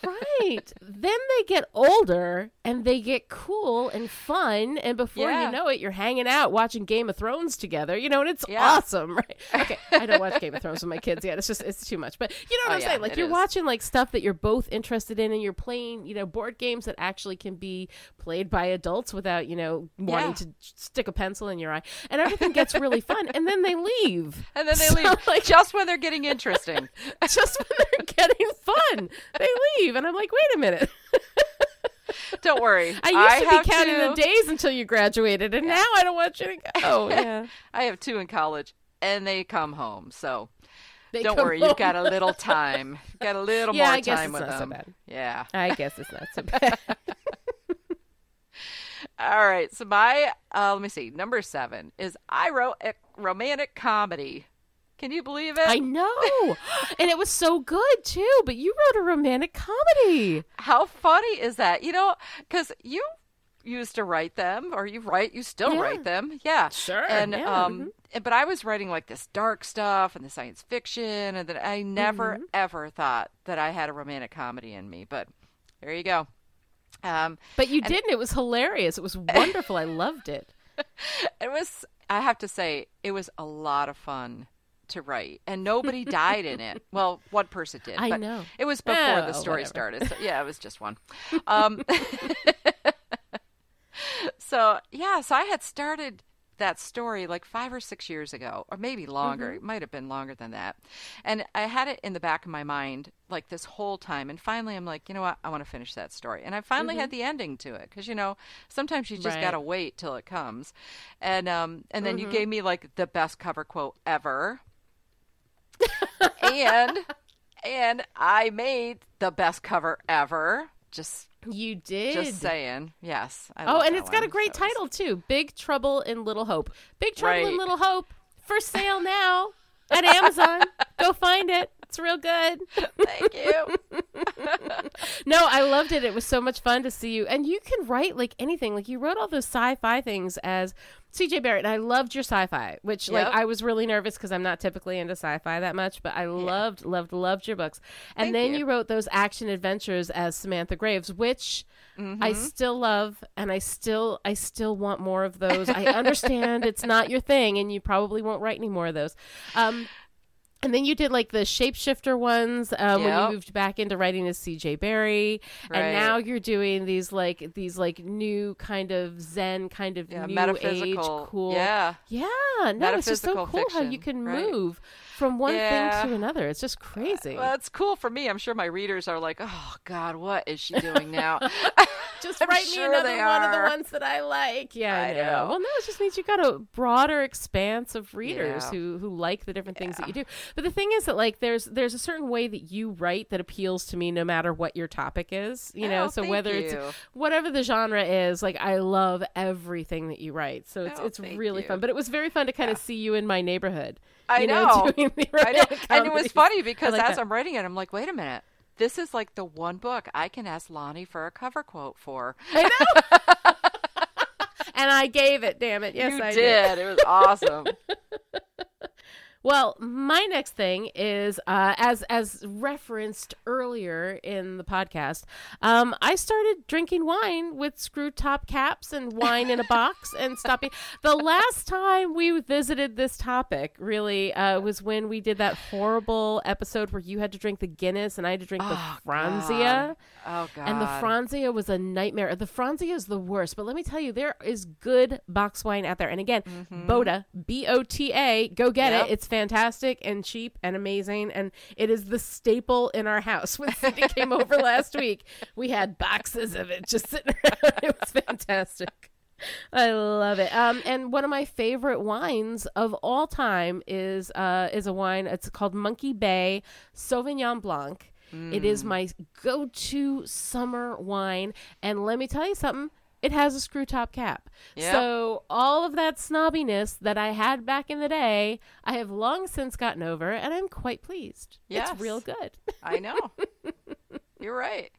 Right. Then they get older and they get cool and fun. And before Yeah. you know it, you're hanging out watching Game of Thrones together, you know, and it's Yeah. awesome, right? *laughs* Okay. I don't watch Game of Thrones with my kids yet. It's just, it's too much. But you know what Oh, I'm yeah, saying? Like you're is. watching like stuff that you're both interested in and you're playing, you know, board games that actually can be played by adults without, you know, wanting to stick a pencil in your eye. And everything gets really fun. And then they leave. *laughs* And then they So, leave like, just when they're getting interesting. *laughs* just when they're getting fun, they leave, and I'm like, wait a minute. *laughs* Don't worry. *laughs* I used to have be counting two, the days until you graduated, and now I don't want you to go. *laughs* Oh yeah, I have two in college and they come home. So They don't worry, home. you've got a little time. You've got a little Yeah, more I guess time it's with not so them. bad. Yeah. I guess it's not so bad. All right. So my uh, let me see. Number seven is I wrote a romantic comedy. Can you believe it? I know, and it was so good too. But you wrote a romantic comedy. How funny is that? You know, because you used to write them, or you write, you still Yeah. write them. Yeah, Sure, And yeah, um, but I was writing like this dark stuff and the science fiction, and that I never Mm-hmm. ever thought that I had a romantic comedy in me. But there you go. Um, But you didn't. It was hilarious. It was wonderful. I loved it. *laughs* it was. I have to say, it was a lot of fun to write, and nobody died in it. *laughs* Well, one person did. I but know. It was before Oh, the story whatever. started. So, yeah, it was just one. Um, *laughs* so yeah, so I had started that story like five or six years ago, or maybe longer. Mm-hmm. It might have been longer than that. And I had it in the back of my mind like this whole time. And finally, I'm like, you know what? I want to finish that story. And I finally had the ending to it because you know sometimes you just Mm-hmm. Right. gotta wait till it comes. And um, and then Mm-hmm. you gave me like the best cover quote ever. And and I made the best cover ever. Just You did. just saying. Yes. I Oh, and it's got a great So title too. Big Trouble in Little Hope. Big Trouble in Little Hope for sale now at Amazon. *laughs* Go find it. It's real good. Thank you. *laughs* No, I loved it. It was so much fun to see you. And you can write like anything. Like you wrote all those sci-fi things as CJ Barry. And I loved your sci-fi, which like I was really nervous because I'm not typically into sci-fi that much, but I loved, loved, loved your books. And Thank then you. you. wrote those action adventures as Samantha Graves, which Mm-hmm. I still love and I still I still want more of those. I understand it's not your thing and you probably won't write any more of those. Um and then you did like the shapeshifter ones um, when you moved back into writing as C.J. Barry, Right. and now you're doing these like these like new kind of Zen kind of Yeah, new age cool. Yeah. yeah. No, it's just so cool how you fiction, can right. move from one Yeah. thing to another. It's just crazy. Well, it's cool for me. I'm sure my readers are like, "Oh God, what is she doing now?" *laughs* just write sure me another one of the ones that I like. Yeah, I, I know. know. Well, no, it just means you got a broader expanse of readers Yeah. who who like the different things that you do. But the thing is that like there's there's a certain way that you write that appeals to me no matter what your topic is. You know, Oh, so thank whether you. it's whatever the genre is, like I love everything that you write. So it's Oh, it's really you. fun. But it was very fun to kind of see you in my neighborhood. I know. *laughs* the I know. And it was funny because like as that. I'm writing it, I'm like, "Wait a minute." This is like the one book I can ask Lani for a cover quote for. I know. *laughs* and I gave it. Damn it! Yes, you I did. It was awesome. *laughs* Well, my next thing is uh, as as referenced earlier in the podcast. Um, I started drinking wine with screw top caps and wine in a box and stopping. The last time we visited this topic really uh, was when we did that horrible episode where you had to drink the Guinness and I had to drink the Oh, Franzia. God. Oh god. And the Franzia was a nightmare. The Franzia is the worst, but let me tell you, there is good box wine out there. And again, Bota, B O T A, go get Yep. it. It's fantastic and cheap and amazing. And it is the staple in our house. *laughs* When Cindy came over last week, we had boxes of it just sitting around. *laughs* It was fantastic. I love it. Um, and one of my favorite wines of all time is uh, is a wine. It's called Monkey Bay Sauvignon Blanc. It is my go-to summer wine, and let me tell you something. It has a screw top cap. Yep. So all of that snobbiness that I had back in the day, I have long since gotten over, and I'm quite pleased. Yes. It's real good. I know. *laughs* You're right.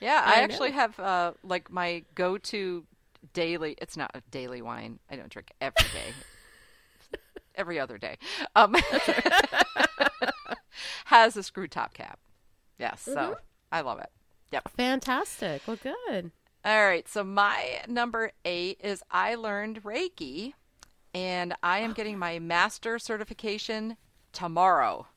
Yeah, I, I actually have uh like my go-to daily. It's not a daily wine. I don't drink every day. *laughs* every other day. Um *laughs* has a screw top cap. Yes, Mm-hmm. so I love it. Yep. Fantastic. Well, good. All right, so my number 8 is I learned Reiki and I am getting my master certification tomorrow.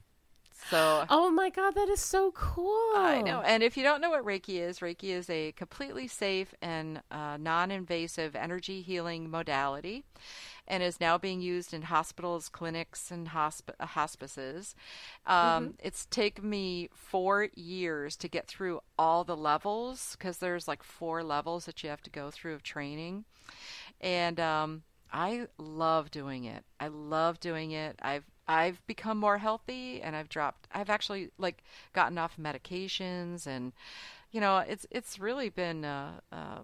So Oh my God, that is so cool. I know. And if you don't know what Reiki is, Reiki is a completely safe and uh, non invasive energy healing modality and is now being used in hospitals, clinics, and hosp- uh, hospices. Um, It's taken me four years to get through all the levels because there's like four levels that you have to go through of training. And um, I love doing it. I love doing it. I've I've become more healthy and I've dropped I've actually like gotten off medications and you know it's it's really been uh, uh,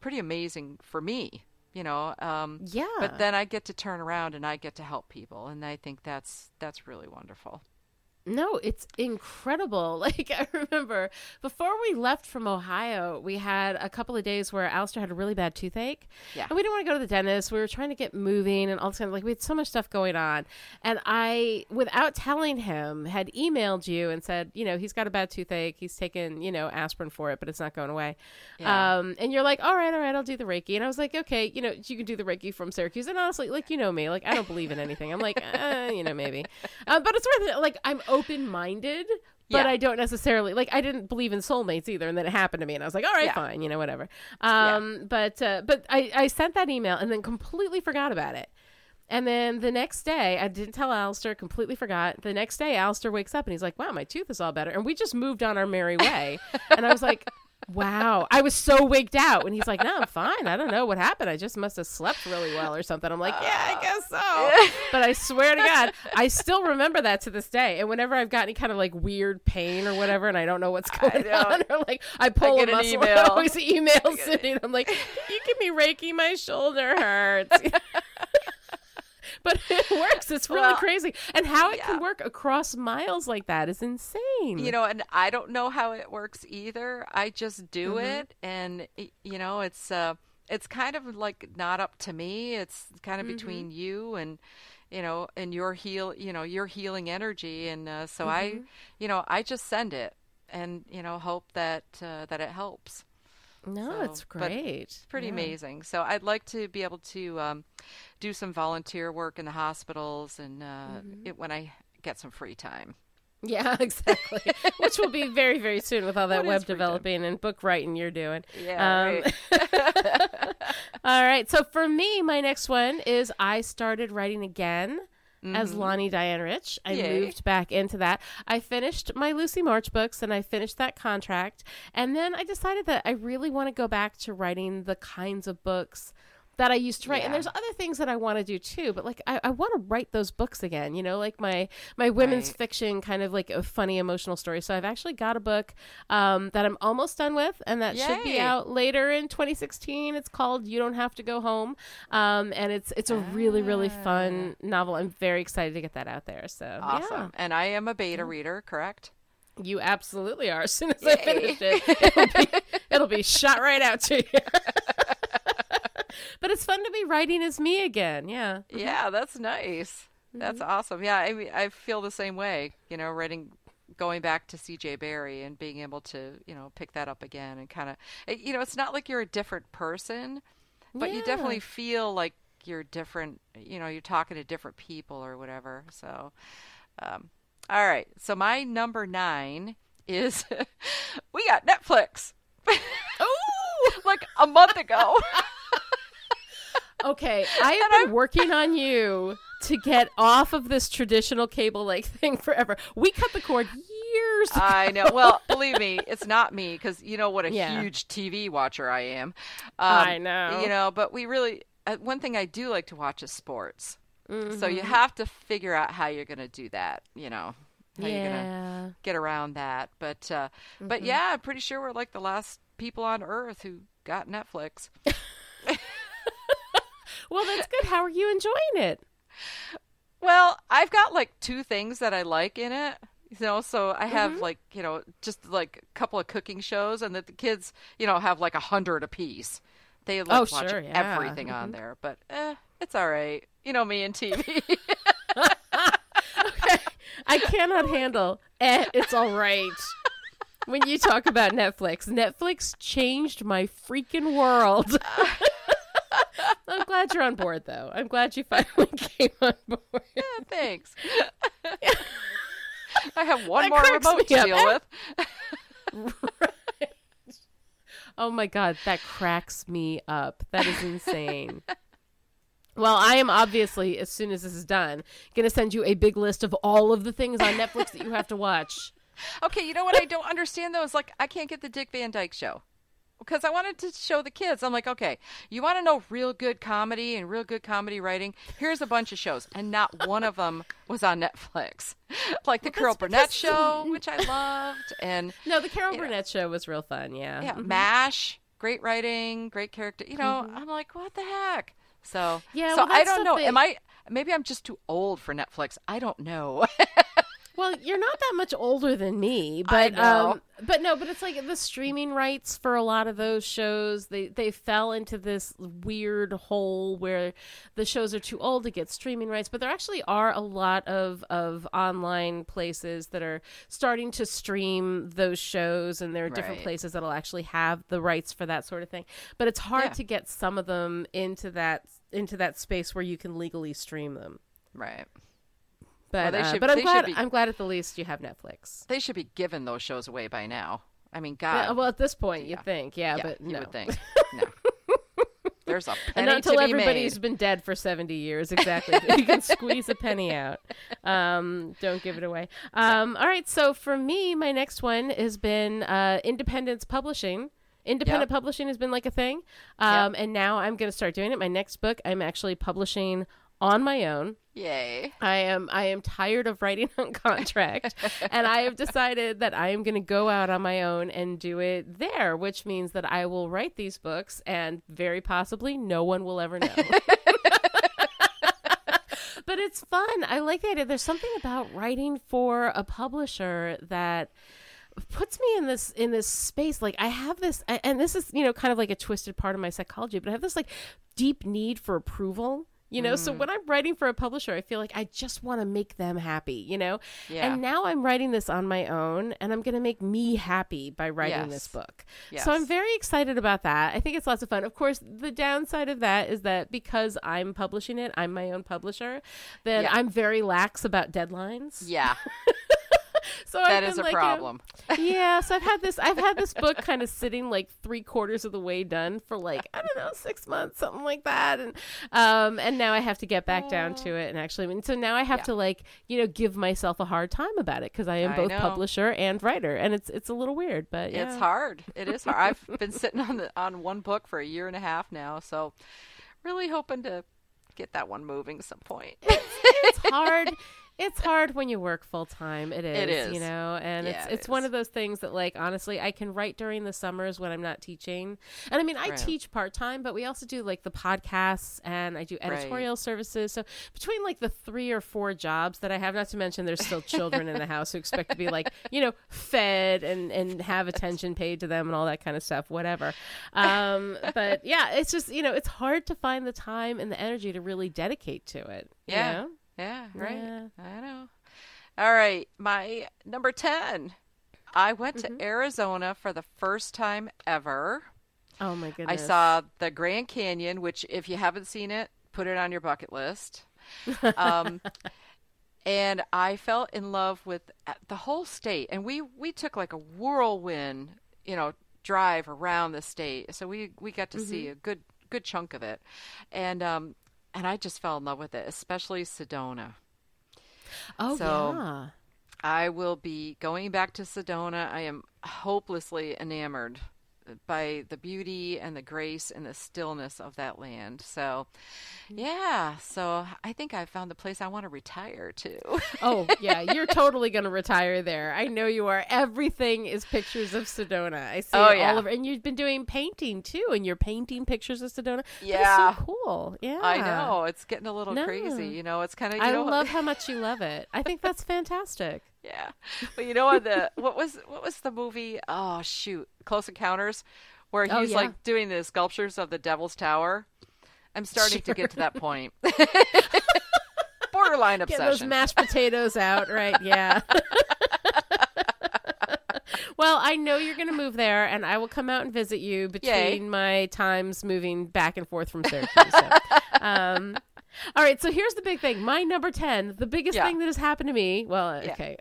pretty amazing for me you know um, Yeah. but then I get to turn around and I get to help people and I think that's that's really wonderful No, it's incredible. *laughs* Like I remember before we left from Ohio, we had a couple of days where Alistair had a really bad toothache. Yeah. And we didn't want to go to the dentist. We were trying to get moving and all this kind of like we had so much stuff going on. And I, without telling him, had emailed you and said, you know, he's got a bad toothache. He's taken, you know, aspirin for it, but it's not going away. Yeah. Um, and you're like, all right, all right, I'll do the Reiki. And I was like, okay, you know, you can do the Reiki from Syracuse. And honestly, like, you know me, like, I don't believe in anything. I'm like, eh, you know, maybe. *laughs* Uh, but it's worth it. Like, I'm open minded, but Yeah. I don't necessarily, like, I didn't believe in soulmates either. And then it happened to me. And I was like, all right, Yeah. fine, you know, whatever. Um, But, uh, but I, I sent that email and then completely forgot about it. And then the next day, I didn't tell Alistair, completely forgot. The next day, Alistair wakes up and he's like, wow, my tooth is all better. And we just moved on our merry way. and I was like, wow. I was so wigged out. And he's like, no, I'm fine. I don't know what happened. I just must have slept really well or something. I'm like, yeah, I guess so. *laughs* but I swear to God, I still remember that to this day. And whenever I've got any kind of like weird pain or whatever, and I don't know what's going on, or like I pull get a muscle, *laughs* I email. always email Cindy. I'm like, you give me Reiki, my shoulder hurts. *laughs* *laughs* but it works. It's really Well, crazy. And how it yeah. can work across miles like that is insane. you know and i don't know how it works either i just do Mm-hmm. it and you know it's uh it's kind of like not up to me it's kind Mm-hmm. of between you and you know and your heal you know your healing energy and uh, so Mm-hmm. i you know i just send it and you know hope that uh, that it helps no, so, it's great. it's pretty Yeah. amazing. So I'd like to be able to um, do some volunteer work in the hospitals and uh, Mm-hmm. it, when I get some free time. Yeah, *laughs* exactly. *laughs* Which will be very, very soon with all that What web developing and book writing you're doing. Yeah, Um, *laughs* all right. So for me, my next one is I started writing again. As Lani Diane Rich, I Mm-hmm. Yay. moved back into that. I finished my Lucy March books and I finished that contract. And then I decided that I really want to go back to writing the kinds of books that I used to write. And there's other things that I want to do too, but like I, I want to write those books again, you know, like my my women's Right. fiction kind of like a funny emotional story. So I've actually got a book um, that I'm almost done with and that should be out later in 2016. It's called You Don't Have to Go Home. Um, and it's it's a really, really fun novel. I'm very excited to get that out there. So Awesome. And I am a beta reader, correct? you absolutely are. As soon as I finish it, *laughs* it'll be, it'll be shot right out to you. *laughs* but it's fun to be writing as me again. Yeah. Yeah, that's nice. That's awesome. Yeah, I mean, I feel the same way. You know, writing, going back to C.J. Barry and being able to, you know, pick that up again and kind of, you know, it's not like you're a different person, but you definitely feel like you're different. You know, you're talking to different people or whatever. So, um, all right. So my number nine is *laughs* we got Netflix. *laughs* Oh, like a month ago. *laughs* okay. I have been *laughs* working on you to get off of this traditional cable like *laughs* thing forever. We cut the cord years ago. I know. Well, believe me, it's not me because you know what a Yeah. huge TV watcher I am. Um, I know. You know, but we really uh, one thing I do like to watch is sports. So Mm-hmm. you have to figure out how you're going to do that. You know, how you're going to get around that. But uh, Mm-hmm. but yeah, I'm pretty sure we're like the last people on Earth who got Netflix. *laughs* Well, that's good. How are you enjoying it? Well, I've got like two things that I like in it. You know, so I have Mm-hmm. like you know just like a couple of cooking shows, and that the kids you know have like a hundred apiece. They like Oh, watch sure, yeah. everything on there, but eh, it's all right. You know me and TV. *laughs* okay. I cannot handle. Eh, it's all right. When you talk about Netflix, Netflix changed my freaking world. *laughs* I'm glad you're on board, though. I'm glad you finally *laughs* came on board. Yeah, thanks. *laughs* I have one That more remote to up. deal with. *laughs* Oh my god, that cracks me up. That is insane. Well, I am obviously, as soon as this is done, going to send you a big list of all of the things on Netflix that you have to watch. Okay, you know what I don't understand though is like I can't get the Dick Van Dyke show. Because I wanted to show the kids. I'm like, okay, you want to know real good comedy and real good comedy writing? Here's a bunch of shows, and not one of them was on Netflix. *laughs* like the Carol Burnett because- show, which I loved, and *laughs* No, the Carol You know. Burnett show was real fun. Yeah. yeah, Mhm. Mash, great writing, great character. You know, I'm like, what the heck? So Mm-hmm. Yeah, so well, I don't know. Am I? Maybe I'm just too old for Netflix. I don't know. *laughs* Well, you're not that much older than me, but um, but no, but it's like the streaming rights for a lot of those shows. They they fell into this weird hole where the shows are too old to get streaming rights. But there actually are a lot of of online places that are starting to stream those shows, and there are different Right. places that'll actually have the rights for that sort of thing. But it's hard Yeah. to get some of them into that into that space where you can legally stream them. right. But they uh, should- but I'm glad be- I'm glad at the least you have Netflix. They should be giving those shows away by now. I mean, Yeah, God. well, at this point, yeah. you think, yeah, yeah, but you no. would think. *laughs* No. There's a penny and not until everybody's made. been dead for 70 years. Exactly. *laughs* you can squeeze a penny out. Um, don't give it away. Um, all right. So for me, my next one has been uh, Independence Publishing. Independent Yep. publishing has been like a thing. Um, And now I'm going to start doing it. My next book, I'm actually publishing on my own. Yay. I am I am tired of writing *laughs* on contract and I have decided that I am going to go out on my own and do it there, which means that I will write these books and very possibly no one will ever know. *laughs* but it's fun. I like the idea. There's something about writing for a publisher that puts me in this in this space like i have this and this is you know kind of like a twisted part of my psychology but i have this like deep need for approval you know Mm. so when i'm writing for a publisher i feel like i just want to make them happy you know Yeah. and now i'm writing this on my own and i'm going to make me happy by writing this book Yes. so i'm very excited about that i think it's lots of fun of course the downside of that is that because i'm publishing it i'm my own publisher then Yeah. i'm very lax about deadlines Yeah, *laughs* *laughs* so that I've is been a like, uh, problem. *laughs* yeah, so I've had this I've had this book kind of sitting like three quarters of the way done for like, I don't know, six months, something like that. And um and now I have to get back down to it and actually and so now I have Yeah. to like, you know, give myself a hard time about it because I am I both know. publisher and writer. And it's it's a little weird, but yeah. It's hard. It is hard. I've been sitting on the on one book for a year and a half now, so really hoping to get that one moving at some point. it's hard. *laughs* It's hard when you work full time. It is, It is. you know, and Yeah, it's it it's one of those things that like honestly, I can write during the summers when I'm not teaching. And I mean, I Right. teach part time, but we also do like the podcasts and I do editorial services. So between like the three or four jobs that I have, not to mention there's still children in the house who expect to be like you know fed and and have attention paid to them and all that kind of stuff, whatever. Um, but yeah, it's just you know it's hard to find the time and the energy to really dedicate to it. you Yeah. know? Yeah, right. Yeah. I know. All right, my number 10. I went Mm-hmm. to Arizona for the first time ever. Oh my goodness. I saw the Grand Canyon, which, if you haven't seen it, put it on your bucket list. Um, *laughs* and I fell in love with uh, the whole state. And we we took like a whirlwind, you know, drive around the state. So we we got to see Mm-hmm. a good good chunk of it, and um, and I just fell in love with it, especially Sedona. Oh so- yeah. I will be going back to Sedona. I am hopelessly enamored by the beauty and the grace and the stillness of that land. So, mm-hmm. yeah, so I think I found the place I want to retire to. *laughs* Oh yeah, you're totally gonna retire there. I know you are. Everything is pictures of Sedona. I see Oh, it yeah. all over, and you've been doing painting too, and you're painting pictures of Sedona. Yeah. so cool. Yeah, I know it's getting a little No. crazy. You know, it's kind of I know love how much you love it. I think that's fantastic. Yeah. But you know what the what was what was the movie? Oh shoot, Close Encounters, where he's Oh, yeah. like doing the sculptures of the Devil's Tower. I'm starting to get to that point. *laughs* Borderline obsession. Get those mashed potatoes out, right? Yeah. *laughs* well, I know you're going to move there, and I will come out and visit you between Yay. my times moving back and forth from Syracuse. So, um, all right, so here's the big thing. My number 10, the biggest Yeah. thing that has happened to me. Well, Yeah. okay.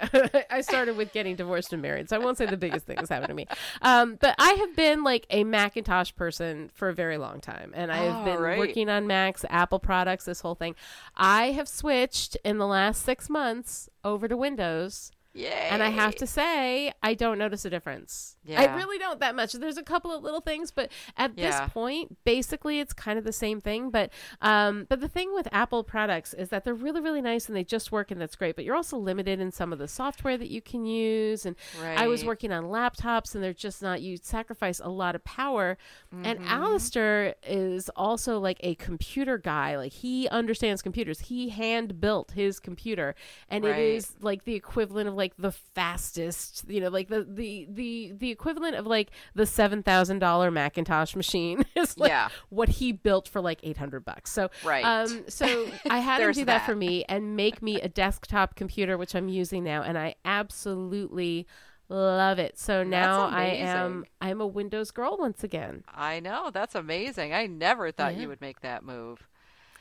*laughs* I started with getting divorced and married, so I won't say the biggest thing that's happened to me. Um, but I have been like a Macintosh person for a very long time, and I have Oh, been right. working on Macs, Apple products, this whole thing. I have switched in the last six months over to Windows. Yay. And I have to say, I don't notice a difference. Yeah. I really don't that much. There's a couple of little things, but at Yeah. this point, basically, it's kind of the same thing. But um, but the thing with Apple products is that they're really, really nice and they just work, and that's great. But you're also limited in some of the software that you can use. And I was working on laptops, and they're just not. You sacrifice a lot of power. And Mm-hmm. Alistair is also like a computer guy. Like he understands computers. He hand built his computer, and it Right. is like the equivalent of like the fastest. You know, like the the the the equivalent of like the seven thousand dollar Macintosh machine *laughs* is like Yeah. what he built for like eight hundred bucks. So Right. Um. So I had him do that, that. for me and make me a desktop computer, which I'm using now, and I absolutely love it. So now I am. I'm a Windows girl once again. I know that's amazing. I never thought Yeah. you would make that move.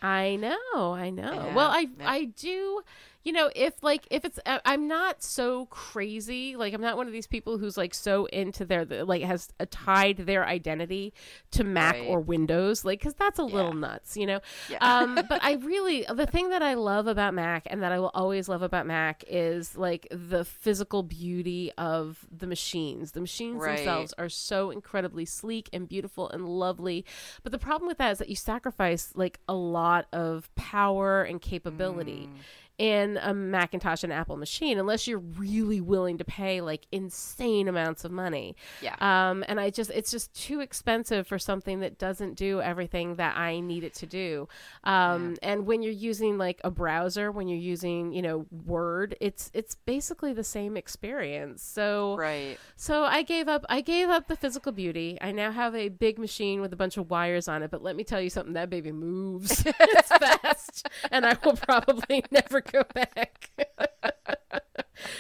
I know, I know. Yeah, well, I yeah. I do, you know, if like if it's I- I'm not so crazy, like I'm not one of these people who's like so into their like has uh, tied their identity to Mac Right. or Windows, like cuz that's a little nuts, you know. Yeah. Um *laughs* but I really the thing that I love about Mac and that I will always love about Mac is like the physical beauty of the machines. The machines Right. themselves are so incredibly sleek and beautiful and lovely. But the problem with that is that you sacrifice like a lot of power and capability Mm. In a Macintosh and Apple machine unless you're really willing to pay like insane amounts of money. Yeah. Um, and I just it's just too expensive for something that doesn't do everything that I need it to do. Um, and when you're using like a browser, when you're using, you know, Word, it's it's basically the same experience. So Right. so I gave up. I gave up the physical beauty. I now have a big machine with a bunch of wires on it. But let me tell you something: that baby moves. *laughs* it's fast, and I will probably *laughs* never *laughs* go back.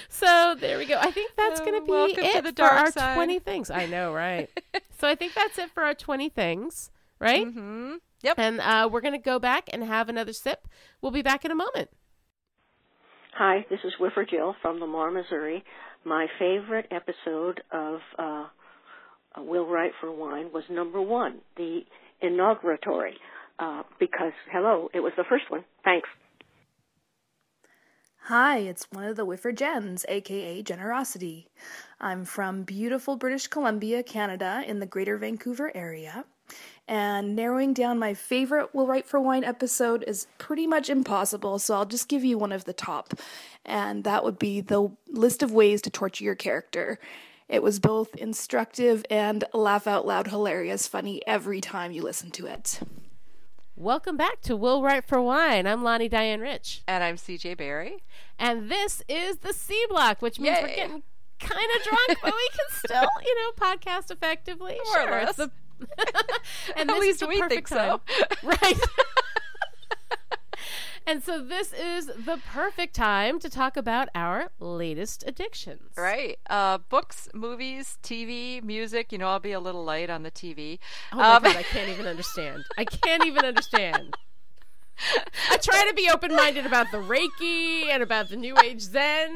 so there we go. I think that's going Oh, to be welcome to it the for dark our side. twenty things. I know, right? *laughs* so I think that's it for our twenty things, right? Mm-hmm. Yep. And uh, we're going to go back and have another sip. We'll be back in a moment. Hi, this is Whiffer Jill from Lamar, Missouri. My favorite episode of uh, Will Write for Wine was number one, the inauguratory, uh, because, hello, it was the first one. Thanks. Hi, it's one of the Whiffer Gens, aka Generosity. I'm from beautiful British Columbia, Canada, in the Greater Vancouver area. And narrowing down my favorite Will Write for Wine episode is pretty much impossible, so I'll just give you one of the top. And that would be the list of ways to torture your character. It was both instructive and laugh out loud hilarious funny every time you listen to it. Welcome back to Will Write for Wine. I'm Lani Diane Rich. And I'm CJ Barry. And this is the C block, which means we're getting kind of drunk, but we can *laughs* still, you know, podcast effectively. More sure, it's less. the *laughs* and At this least is the we perfect think so. time. right? *laughs* And so this is the perfect time to talk about our latest addictions. Right. Uh, books, movies, TV, music. You know, I'll be a little light on the TV. Oh my Um, god, I *laughs* can't even understand. I can't even understand. I try to be open minded about the Reiki and about the New Age Zen,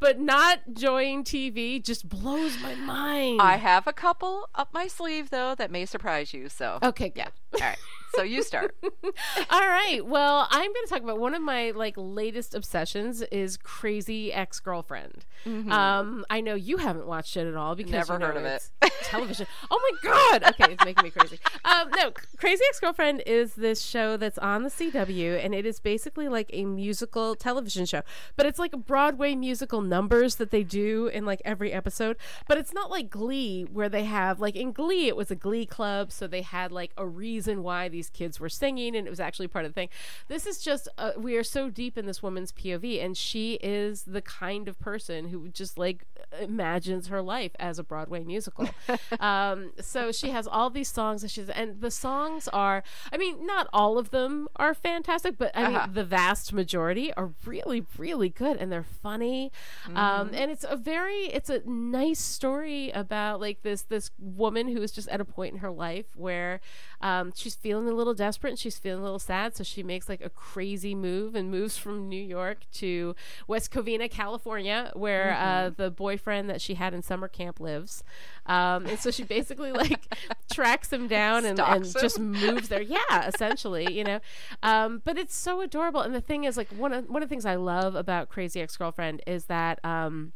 but not enjoying TV just blows my mind. I have a couple up my sleeve though that may surprise you. So okay, yeah. All right. *laughs* So you start. *laughs* All right. Well, I'm going to talk about one of my like latest obsessions is Crazy Ex Girlfriend. Um, I know you haven't watched it at all because Never you know, heard of it. *laughs* television. oh my god! Okay, it's making me crazy. Um, no, Crazy Ex Girlfriend is this show that's on the CW, and it is basically like a musical television show, but it's like a Broadway musical numbers that they do in like every episode. But it's not like Glee, where they have like in Glee, it was a Glee club, so they had like a reason why these kids were singing, and it was actually part of the thing. This is just uh, we are so deep in this woman's POV, and she is the kind of person who just like imagines her life as a Broadway musical. *laughs* um, so she has all these songs, and she's and the songs are, I mean, not all of them are fantastic, but I Uh-huh. mean, the vast majority are really, really good, and they're funny. Um, and it's a very, it's a nice story about like this this woman who is just at a point in her life where um, she's feeling a little desperate and she's feeling a little sad, so she makes like a crazy move and moves from New York to West Covina, California, where uh, the boyfriend that she had in summer camp lives. Um, and so she basically like *laughs* tracks him down and, and him. just moves there. Yeah, essentially, you know. Um, but it's so adorable. And the thing is, like one of one of the things I love about Crazy Ex Girlfriend is that. Um,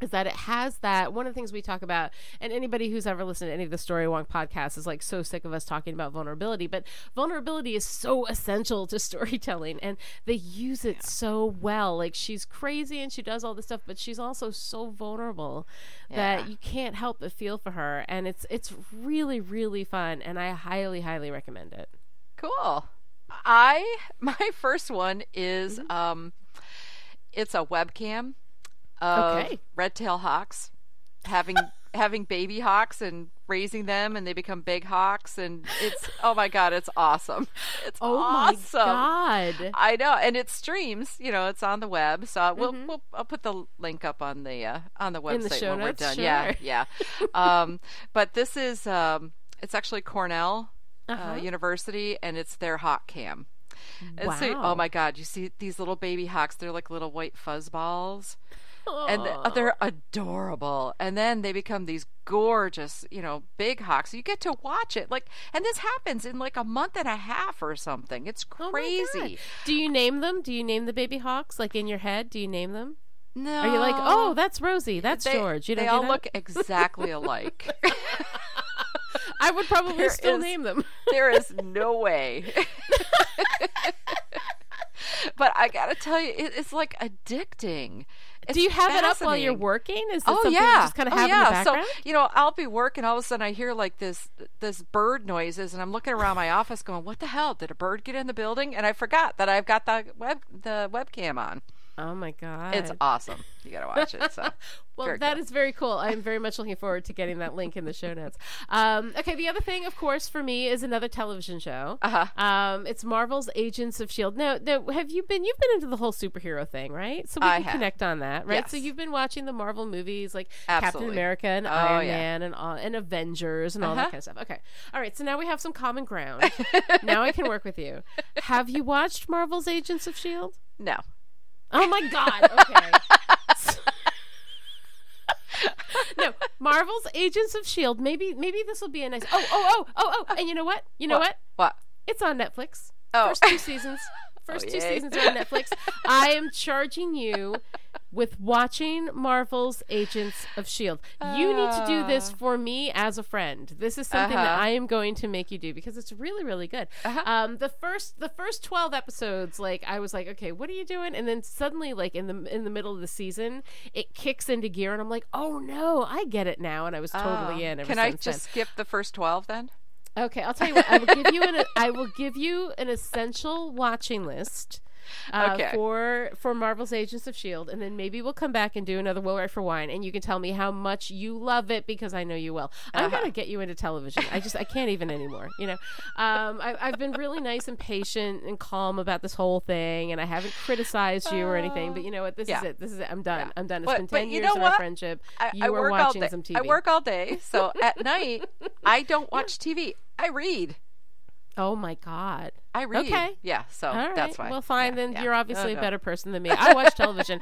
is that it has that one of the things we talk about and anybody who's ever listened to any of the Storywonk podcasts is like so sick of us talking about vulnerability but vulnerability is so essential to *laughs* storytelling and they use it so well like she's crazy and she does all this stuff but she's also so vulnerable Yeah. that you can't help but feel for her and it's it's really really fun and i highly highly recommend it Cool. I *laughs* my first one is Mm-hmm. um it's a webcam Okay. red tail hawks having *laughs* having baby hawks and raising them and they become big hawks and it's oh my god it's awesome it's oh awesome my god I know, and it streams. You know, it's on the web, so we'll, Mhm. we'll I'll put the link up on the uh, on the website the when we're done. Sure. Yeah, yeah. *laughs* um, but this is um, it's actually Cornell Uh-huh. uh, University, and it's their hawk cam. And so, Wow. oh my God, you see these little baby hawks? They're like little white fuzz balls and they're adorable. And then they become these gorgeous, you know, big hawks. You get to watch it, like, and this happens in like a month and a half or something. It's Oh crazy. Do you name them? Do you name the baby hawks like in your head? Do you name them? no, Are you like, oh, that's Rosie, that's they, George? You don't they all that? look exactly alike. *laughs* I would probably There still is- name them. there is *laughs* no way. *laughs* but I gotta tell you, it, it's like addicting. It's do you have it up while you're working? Is it Oh something yeah, you just kind of oh, yeah. in the background? So you know, I'll be working, all of a sudden I hear like this this bird noises, and I'm looking around my office, going, "What the hell? Did a bird get in the building?" And I forgot that I've got the web the webcam on. Oh my god, It's awesome. You gotta watch it. So *laughs* well, very that cool. is very cool. I'm very much looking forward to getting that link in the show notes. Um, okay, the other thing, of course, for me is another television show. Uh-huh. Um, it's Marvel's Agents of Shield. Now, now, have you been? You've been into the whole superhero thing, right? So we I can have. connect on that, right? So you've been watching the Marvel movies like Captain America and Oh, Iron yeah. Man and all, and Avengers and all that Uh-huh. kind of stuff. Okay, all right. So now we have some common ground. *laughs* now I can work with you. Have you watched Marvel's Agents of Shield? no. Oh my god. Okay. no, Marvel's Agents of Shield. Maybe maybe this will be a nice. Oh oh oh oh oh. And you know what? You know what? What? It's on Netflix. Oh. First two seasons. *laughs* First two seasons are on Netflix. *laughs* I am charging you with watching Marvel's Agents of Shield. You need to do this for me as a friend. This is something that Uh-huh. I am going to make you do because it's really really good. Uh-huh. Um, the first the first twelve episodes, like I was like, okay, what are you doing? And then suddenly, like in the in the middle of the season, it kicks into gear, and I'm like, oh no, I get it now, and I was totally Oh. in. Can I just then. skip the first twelve then? Okay, I'll tell you what. I will give you an *laughs* I will give you an essential watching list uh, Okay. for for Marvel's Agents of Shield, and then maybe we'll come back and do another Will Write for Wine, and you can tell me how much you love it because I know you will. I'm Uh-huh. gonna get you into television. I just I can't even anymore. You know, um, I, I've been really nice and patient and calm about this whole thing, and I haven't criticized you or anything. But you know what? This is it. This is it. I'm done. Yeah. I'm done. It's But- been ten years of our friendship. I, you I all watching some TV. I work all day, so at *laughs* night I don't watch TV. I read. Oh my god. I read. Okay. Yeah. So All right. that's why. Well, fine. Yeah, then yeah. you're obviously Uh, a better person than me. *laughs* I watch television.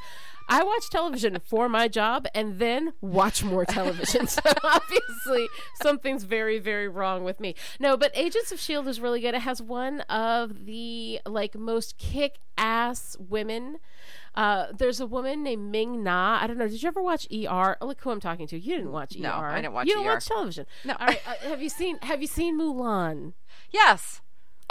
I watch television for my job and then watch more television. *laughs* so obviously something's very, very wrong with me. No, but Agents of Shield is really good. It has one of the like most kick-ass women. Uh, there's a woman named Ming Na. I don't know. Did you ever watch ER? Oh, look who I'm talking to. You didn't watch ER. No, I didn't watch ER. You don't ER. watch television. No. All right. Uh, have you seen Have you seen Mulan? Yes.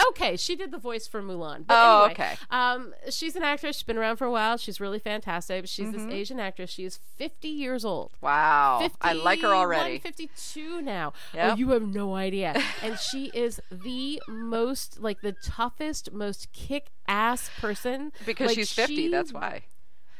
Okay, she did the voice for Mulan. But Oh, anyway, okay. Um, she's an actress. She's been around for a while. She's really fantastic. But she's Mm-hmm. this Asian actress. She is 50 years old. Wow. 50, I like her already. 52 now. Oh, you have no idea. *laughs* and she is the most, like, the toughest, most kick ass person. Because Like, she's 50, she- that's why.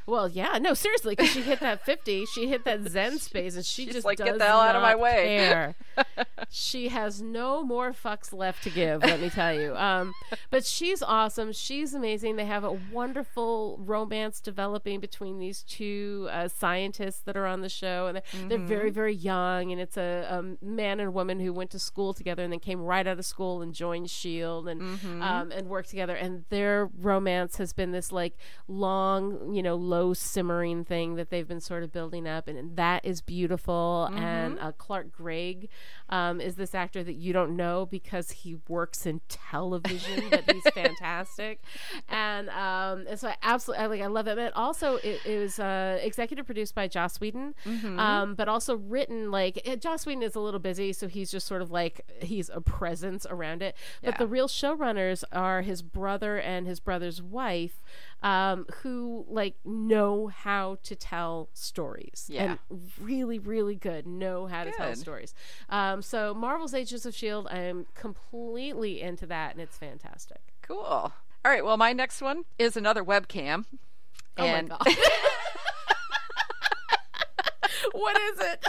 Well, yeah, no, seriously, because she hit that 50, she hit that *laughs* Zen space, and she She's just like, "Get the hell out of my way." *laughs* she has no more fucks left to give, let me tell you. Um, but she's awesome. She's amazing. They have a wonderful romance developing between these two uh, scientists that are on the show, and they're, they're Mm-hmm. very, very young. And it's a, um man and woman who went to school together and then came right out of school and joined Shield and Mm-hmm. um, and worked together. And their romance has been this like long, you know, low simmering thing that they've been sort of building up, and, that is beautiful. Mm-hmm. And uh, Clark Gregg um, is this actor that you don't know because he works in television, but he's *laughs* fantastic. And, um, and so I absolutely I, like I love it. But also, it, it was uh, executive produced by Joss Whedon, Mm-hmm. um, but also written like eh, Joss Whedon is a little busy, so he's just sort of like he's a presence around it. But Yeah. the real showrunners are his brother and his brother's wife, um, who like know how to tell stories. Yeah. And really, really good know how to tell stories. Um, Um, so Marvel's Agents of Shield, I am completely into that, and it's fantastic. Cool. All right. Well, my next one is another webcam. And Oh my god. *laughs* what is it?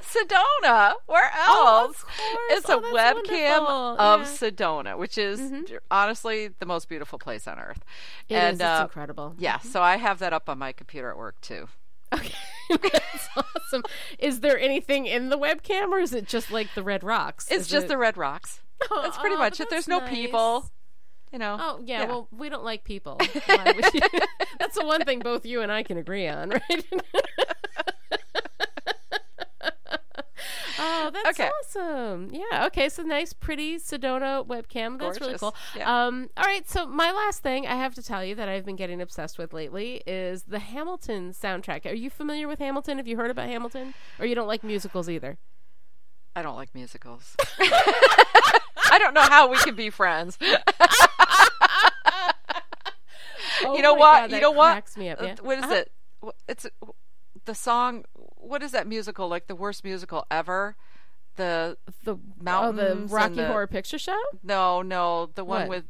Sedona. Where Oh, else? of. It's Oh, a webcam wonderful. of Yeah. Sedona, which is mm-hmm. j- honestly the most beautiful place on earth. It and is, it's uh, incredible. yeah, mm-hmm. so I have that up on my computer at work too. Okay. *laughs* That's awesome. Is there anything in the webcam or is it just like the red rocks? It's Is just it- the red rocks. Oh, that's pretty Aw, much it. There's that's no people. You know. Oh yeah, Yeah. well we don't like people. Why would you? That's the one thing both you and I can agree on, right? *laughs* oh, that's Okay. awesome. Yeah. Okay. So nice, pretty Sedona webcam. That's really cool. Yeah. Um. All right. So my last thing I have to tell you that I've been getting obsessed with lately is the Hamilton soundtrack. Are you familiar with Hamilton? Have you heard about Hamilton? Or you don't like musicals either? I don't like musicals. *laughs* I don't know how we can be friends. Oh *laughs* *laughs* you know what? God, you know what? up. Uh, Yeah. What is Uh-huh. it? It's the song. What is that musical? Like the worst musical ever? The The oh, the Rocky the- Horror Picture Show. no, no, the one What? with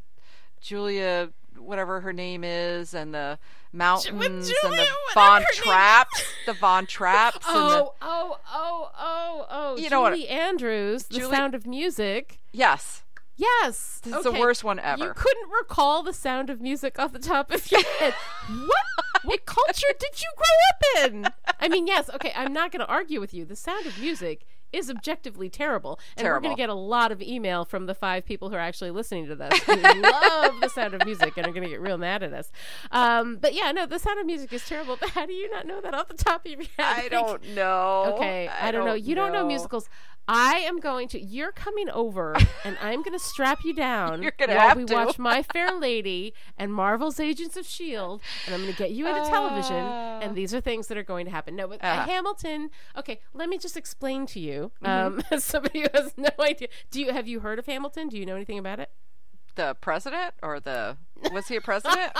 Julia, whatever her name is, and the mountains and the Von Trapps, the Von Trapps, and the Oh, oh, oh, oh, oh! You know what- Julie Andrews, The Julie- Sound of Music. yes, Yes, This is the worst one ever. You couldn't recall The Sound of Music off the top of your *laughs* head. what? *laughs* What culture did you grow up in? *laughs* I mean, yes. Okay, I'm not going to argue with you. The Sound of Music is objectively terrible, and we're going to get a lot of email from the five people who are actually listening to this who love The Sound of Music and are going to get real mad at us. Um, but yeah, no, The Sound of Music is terrible. But how do you not know that off the top of your head? I don't know. Okay, I, don't know. You don't know musicals. I am going to. You're coming over, and I'm going to strap you down *laughs* You're gonna while have we to. watch My *laughs* Fair Lady and Marvel's Agents of Shield, and I'm going to get you into television. And these are things that are going to happen. No, but uh, Uh-huh. Hamilton. Okay, let me just explain to you, Mm-hmm. um, *laughs* somebody who has no idea. Do you have you heard of Hamilton? Do you know anything about it? The president or the was he a president?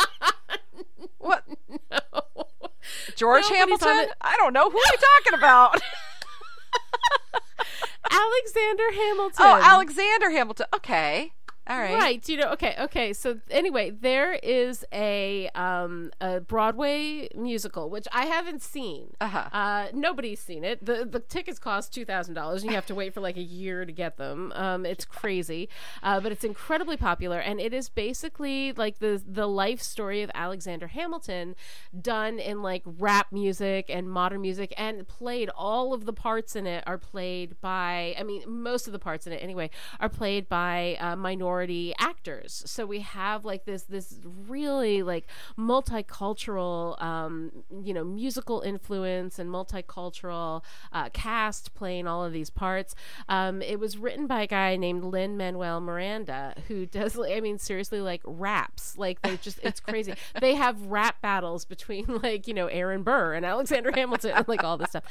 what? George No, he's on Hamilton? I don't know. Who are we talking about? Alexander Hamilton. oh, Alexander Hamilton. Okay. All right. Right. You know. Okay. Okay. So anyway, there is a um a Broadway musical which I haven't seen. Uh-huh. Uh, nobody's seen it. the The tickets cost two thousand dollars, and you have to wait for like a year to get them. Um, it's crazy, uh, but it's incredibly popular, and it is basically like the the life story of Alexander Hamilton, done in like rap music and modern music, and played. All of the parts in it are played by. I mean, most of the parts in it anyway are played by uh, minority actors. So we have like this this really like multicultural, um, you know, musical influence and multicultural uh, cast playing all of these parts. Um, it was written by a guy named Lin Manuel Miranda who does, I mean, seriously, like raps. Like they just, it's crazy. they have rap battles between *laughs* like you know Aaron Burr and Alexander Hamilton and like all this stuff,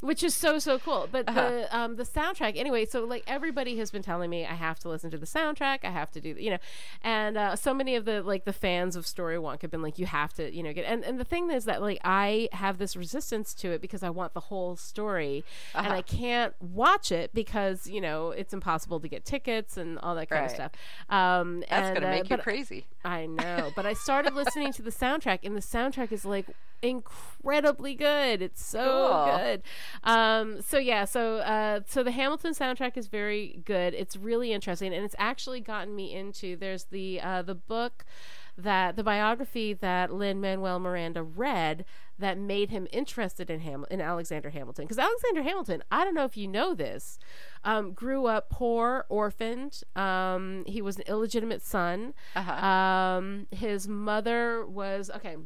which is so so cool. But the um, the soundtrack anyway. So like everybody has been telling me I have to listen to the soundtrack. I have to do, you know, and uh, so many of the like the fans of Storywonk have been like, you have to, you know, get. And and the thing is that like I have this resistance to it because I want the whole story, and I can't watch it because you know it's impossible to get tickets and all that kind of stuff. Um, That's and, gonna uh, make you crazy. I know, but I started listening to the soundtrack, and the soundtrack is like incredibly good. It's so Cool. good. Um, so yeah, so uh, so the Hamilton soundtrack is very good. It's really interesting, and it's actually gotten me into. There's the uh, the book that the biography that Lin Manuel Miranda read that made him interested in Ham in Alexander Hamilton because Alexander Hamilton I don't know if you know this um, grew up poor orphaned um, he was an illegitimate son Uh-huh. um, his mother was okay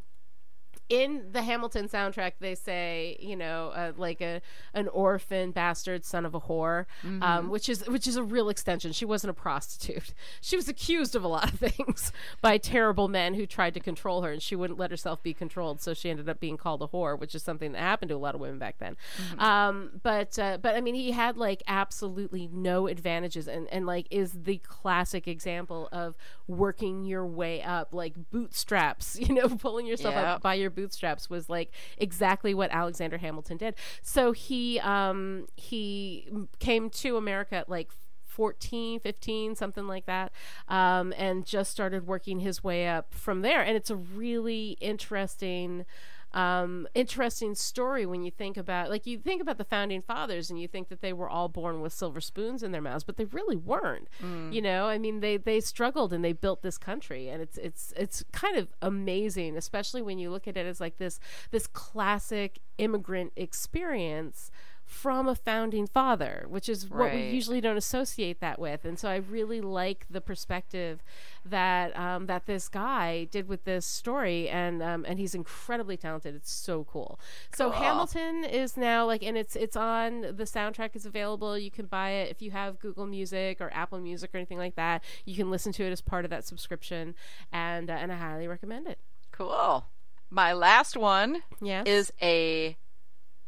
in the Hamilton soundtrack, they say, you know, uh, like a an orphan bastard son of a whore, um, which is which is a real extension. She wasn't a prostitute. *laughs* She was accused of a lot of things *laughs* by terrible men who tried to control her, and she wouldn't let herself be controlled. So she ended up being called a whore, which is something that happened to a lot of women back then. Um, but uh, but I mean, he had like absolutely no advantages, and and like is the classic example of working your way up, like bootstraps. *laughs* You know, pulling yourself Yeah. up by your bootstraps was like exactly what Alexander Hamilton did. So he um he came to America at like 14 15 something like that um and just started working his way up from there and it's a really interesting um, interesting story when you think about like you think about the founding fathers and you think that they were all born with silver spoons in their mouths but they really weren't. You know i mean they they struggled and they built this country and it's it's it's kind of amazing especially when you look at it as like this this classic immigrant experience from a founding father, which is what we usually don't associate that with. And so I really like the perspective that um, that this guy did with this story, and um, and he's incredibly talented. It's so cool. So Cool. Hamilton is now like, and it's it's on the soundtrack is available. You can buy it if you have Google Music or Apple Music or anything like that. You can listen to it as part of that subscription, and uh, and I highly recommend it. Cool. My last one Yes. is a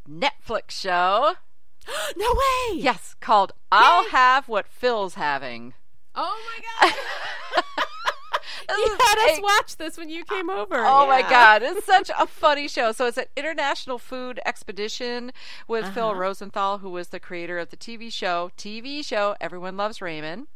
Netflix show. *gasps* no way. Yes, called I'll Have What Phil's Having. Oh my god. *laughs* *laughs* you had us watch this when you came over. Oh my god, it's *laughs* such a funny show. So it's an international food expedition with Phil Uh-huh. Rosenthal, who was the creator of the TV show. TV show Everyone Loves Raymond.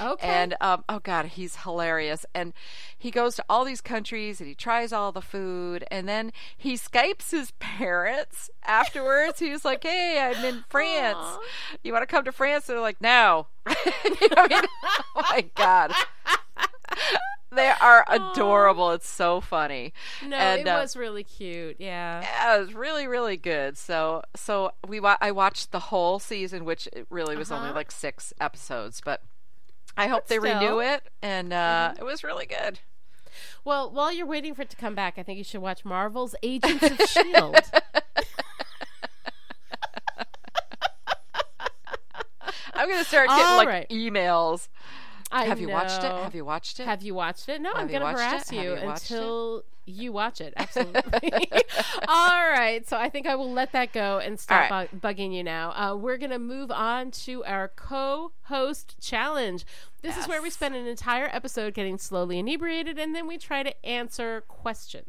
Okay. And um, oh god, he's hilarious. And he goes to all these countries and he tries all the food, and then he skypes his *laughs* parents afterwards. He's like, "Hey, I'm in France. Aw. You want to come to France?" They're like, "No." You know I mean? oh my god. *laughs* They are adorable. It's so funny. no, and, it uh, was really cute. Yeah. Yeah, it was really, really good. So, so we wa- I watched the whole season, which it really was only Uh-huh. like six episodes, but I hope But they renew it, and uh, Mm-hmm. it was really good. Well, while you're waiting for it to come back, I think you should watch Marvel's Agents of *laughs* Shield. I'm gonna start getting All like right. emails. I Have you watched it? Have you watched it? Have you watched it? No, Have I'm going to watched it? harass you, you watched it? until you watch it. *laughs* Absolutely. *laughs* All right. So I think I will let that go and stop right. bu- bugging you now. Uh, we're going to move on to our co host challenge. This is where we spend an entire episode getting slowly inebriated and then we try to answer questions.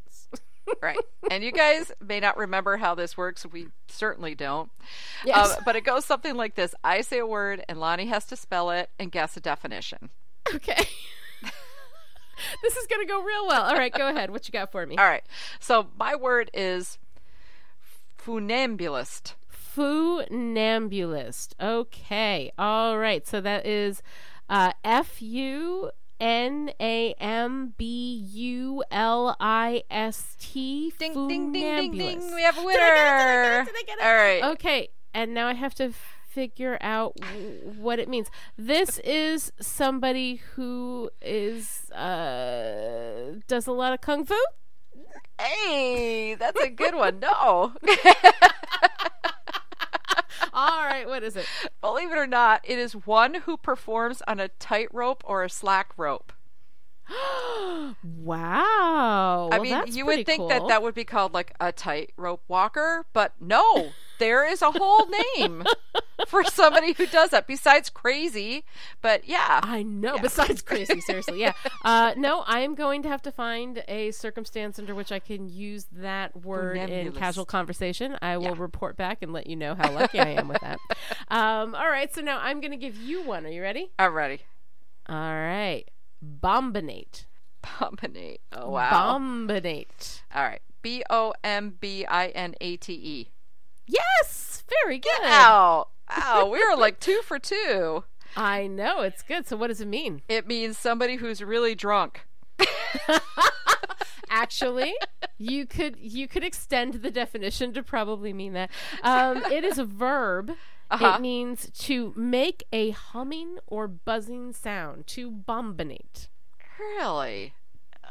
Right. And you guys may not remember how this works. We certainly don't. Yes. Um, but it goes something like this: I say a word, and Lani has to spell it and guess a definition. Okay. *laughs* this is going to go real well. All right, go ahead. What you got for me? All right. So my word is funambulist. Funambulist. Okay. All right. So that is uh, F U N A M B U L I S T. Ding, ding, ding, ding, ding. We have a Did I get it? Did I winner. get it? Did I get it? All right. Okay, and now I have to figure out w- what it means. This is somebody who is uh does a lot of kung fu. Hey, that's a good one. No. *laughs* *laughs* All right, what is it? Believe it or not, it is one who performs on a tightrope or a slack rope. *gasps* Wow. I Well, mean, you would think cool. that that would be called like a tightrope walker, but no, there is a whole name for somebody who does that besides crazy. But yeah, I know. Besides *laughs* crazy, seriously, yeah. Uh, no, I am going to have to find a circumstance under which I can use that word in casual conversation. I will Yeah. report back and let you know how lucky I am with that. *laughs* Um, all right, so now I'm going to give you one. Are you ready? I'm ready. All right, bombinate. Bombinate. Oh wow. Bombinate. All right. B O M B I N A T E. Yes, very good. Ow. Ow. We were like *laughs* two for two. I know it's good. So what does it mean? It means somebody who's really drunk. *laughs* Actually, you could you could extend the definition to probably mean that. Um, it is a verb. Uh-huh. It means to make a humming or buzzing sound. To bombinate. Really?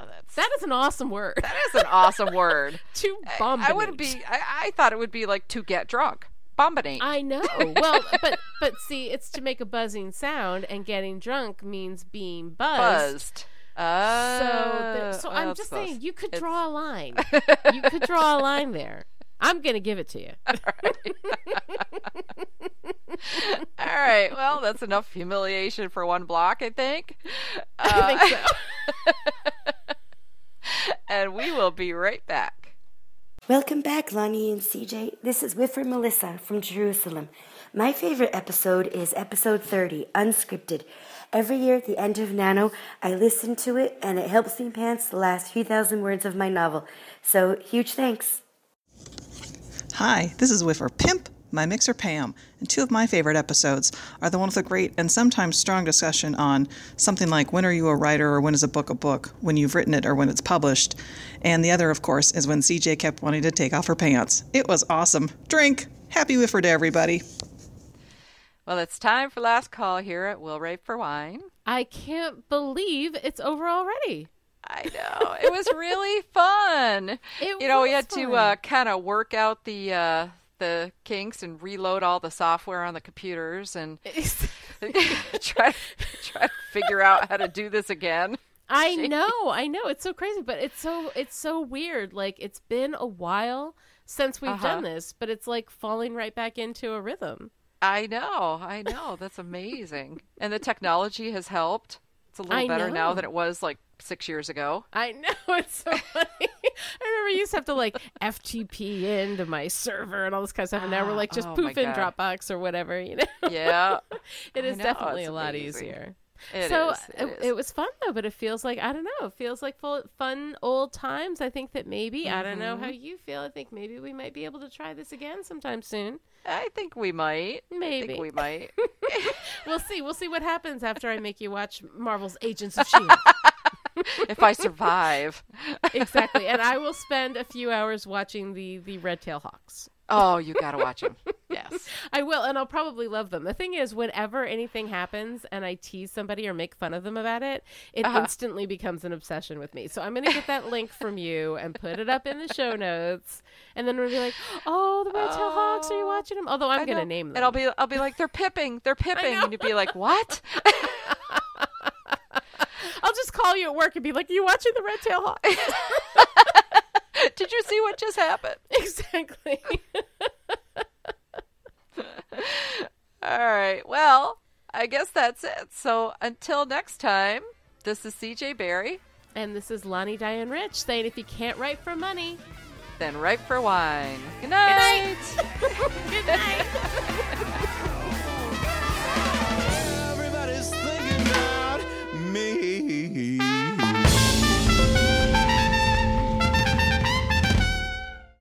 Oh, That is an awesome word. that is an awesome word. *laughs* to I- bombinate. I wouldn't be. I, I thought it would be like to get drunk. Bombinate. I know. Well, but but see, it's to make a buzzing sound, and getting drunk means being buzzed. buzzed. So, Uh, so oh, I'm just close. saying, you could It's- draw a line. *laughs* you could draw a line there. I'm gonna give it to you. All right. *laughs* Well, that's enough humiliation for one block, I think. I think so. *laughs* and we will be right back. Welcome back, Lani and CJ. This is Whiffer Melissa from Jerusalem. My favorite episode is episode 30, Unscripted. Every year at the end of Nano, I listen to it and it helps me pants the last few thousand words of my novel. So, huge thanks. Hi, this is Whiffer Pimp, my mixer Pam, and two of my favorite episodes are the one with a great and sometimes strong discussion on something like when are you a writer or when is a book a book, when you've written it or when it's published, and the other, of course, is when CJ kept wanting to take off her pants. It was awesome. Drink! Happy Whiffer to everybody. Well, it's time for last call here at Will Write for Wine. I can't believe it's over already. I know it was really fun. *laughs* It you know, we was had to uh, kind of work out the uh, the kinks and reload all the software on the computers and *laughs* try try to figure out how to do this again. I know, I know. It's so crazy, but it's so it's so weird. Like it's been a while since we've Uh-huh. done this, but it's like falling right back into a rhythm. I know, I know. That's amazing. And the technology has helped. It's a little I better now than it was like six years ago. I know *laughs* it's so funny. I remember you used to have to like FTP into my server and all this kind of stuff, and now we're like just *gasps* Oh poof in God. Dropbox or whatever. You know, *laughs* Yeah, *laughs* it is know, definitely a lot easier. it so is, it, it was fun though, but it feels like I don't know. It feels like full, fun old times. I think that maybe I don't know how Mm-hmm. you feel. I think maybe we might be able to try this again sometime soon. I think we might. I Maybe think we might. *laughs* we'll see. We'll see what happens after I make you watch Marvel's Agents of Shield. *laughs* if I survive. *laughs* exactly, and I will spend a few hours watching the the Red Tail Hawks. Oh, you gotta watch them. *laughs* Yes. I will, and I'll probably love them. The thing is, whenever anything happens and I tease somebody or make fun of them about it, it Uh-huh. instantly becomes an obsession with me. So I'm going to get that link from you and put it up in the show notes, and then we'll be like, "Oh, the Red Tail Hawks, are you watching them?" Although I'm going to name them. And I'll be I'll be like, they're pipping, they're pipping. And you'd be like, What? I'll just call you at work and be like, "You watching the Red Tail Hawk?" *laughs* Did you see what just happened? *laughs* exactly. *laughs* All right. Well, I guess that's it. So until next time, this is CJ Barry, and this is Lani Diane Rich saying, "If you can't write for money, then write for Wine. Good night. good night." me.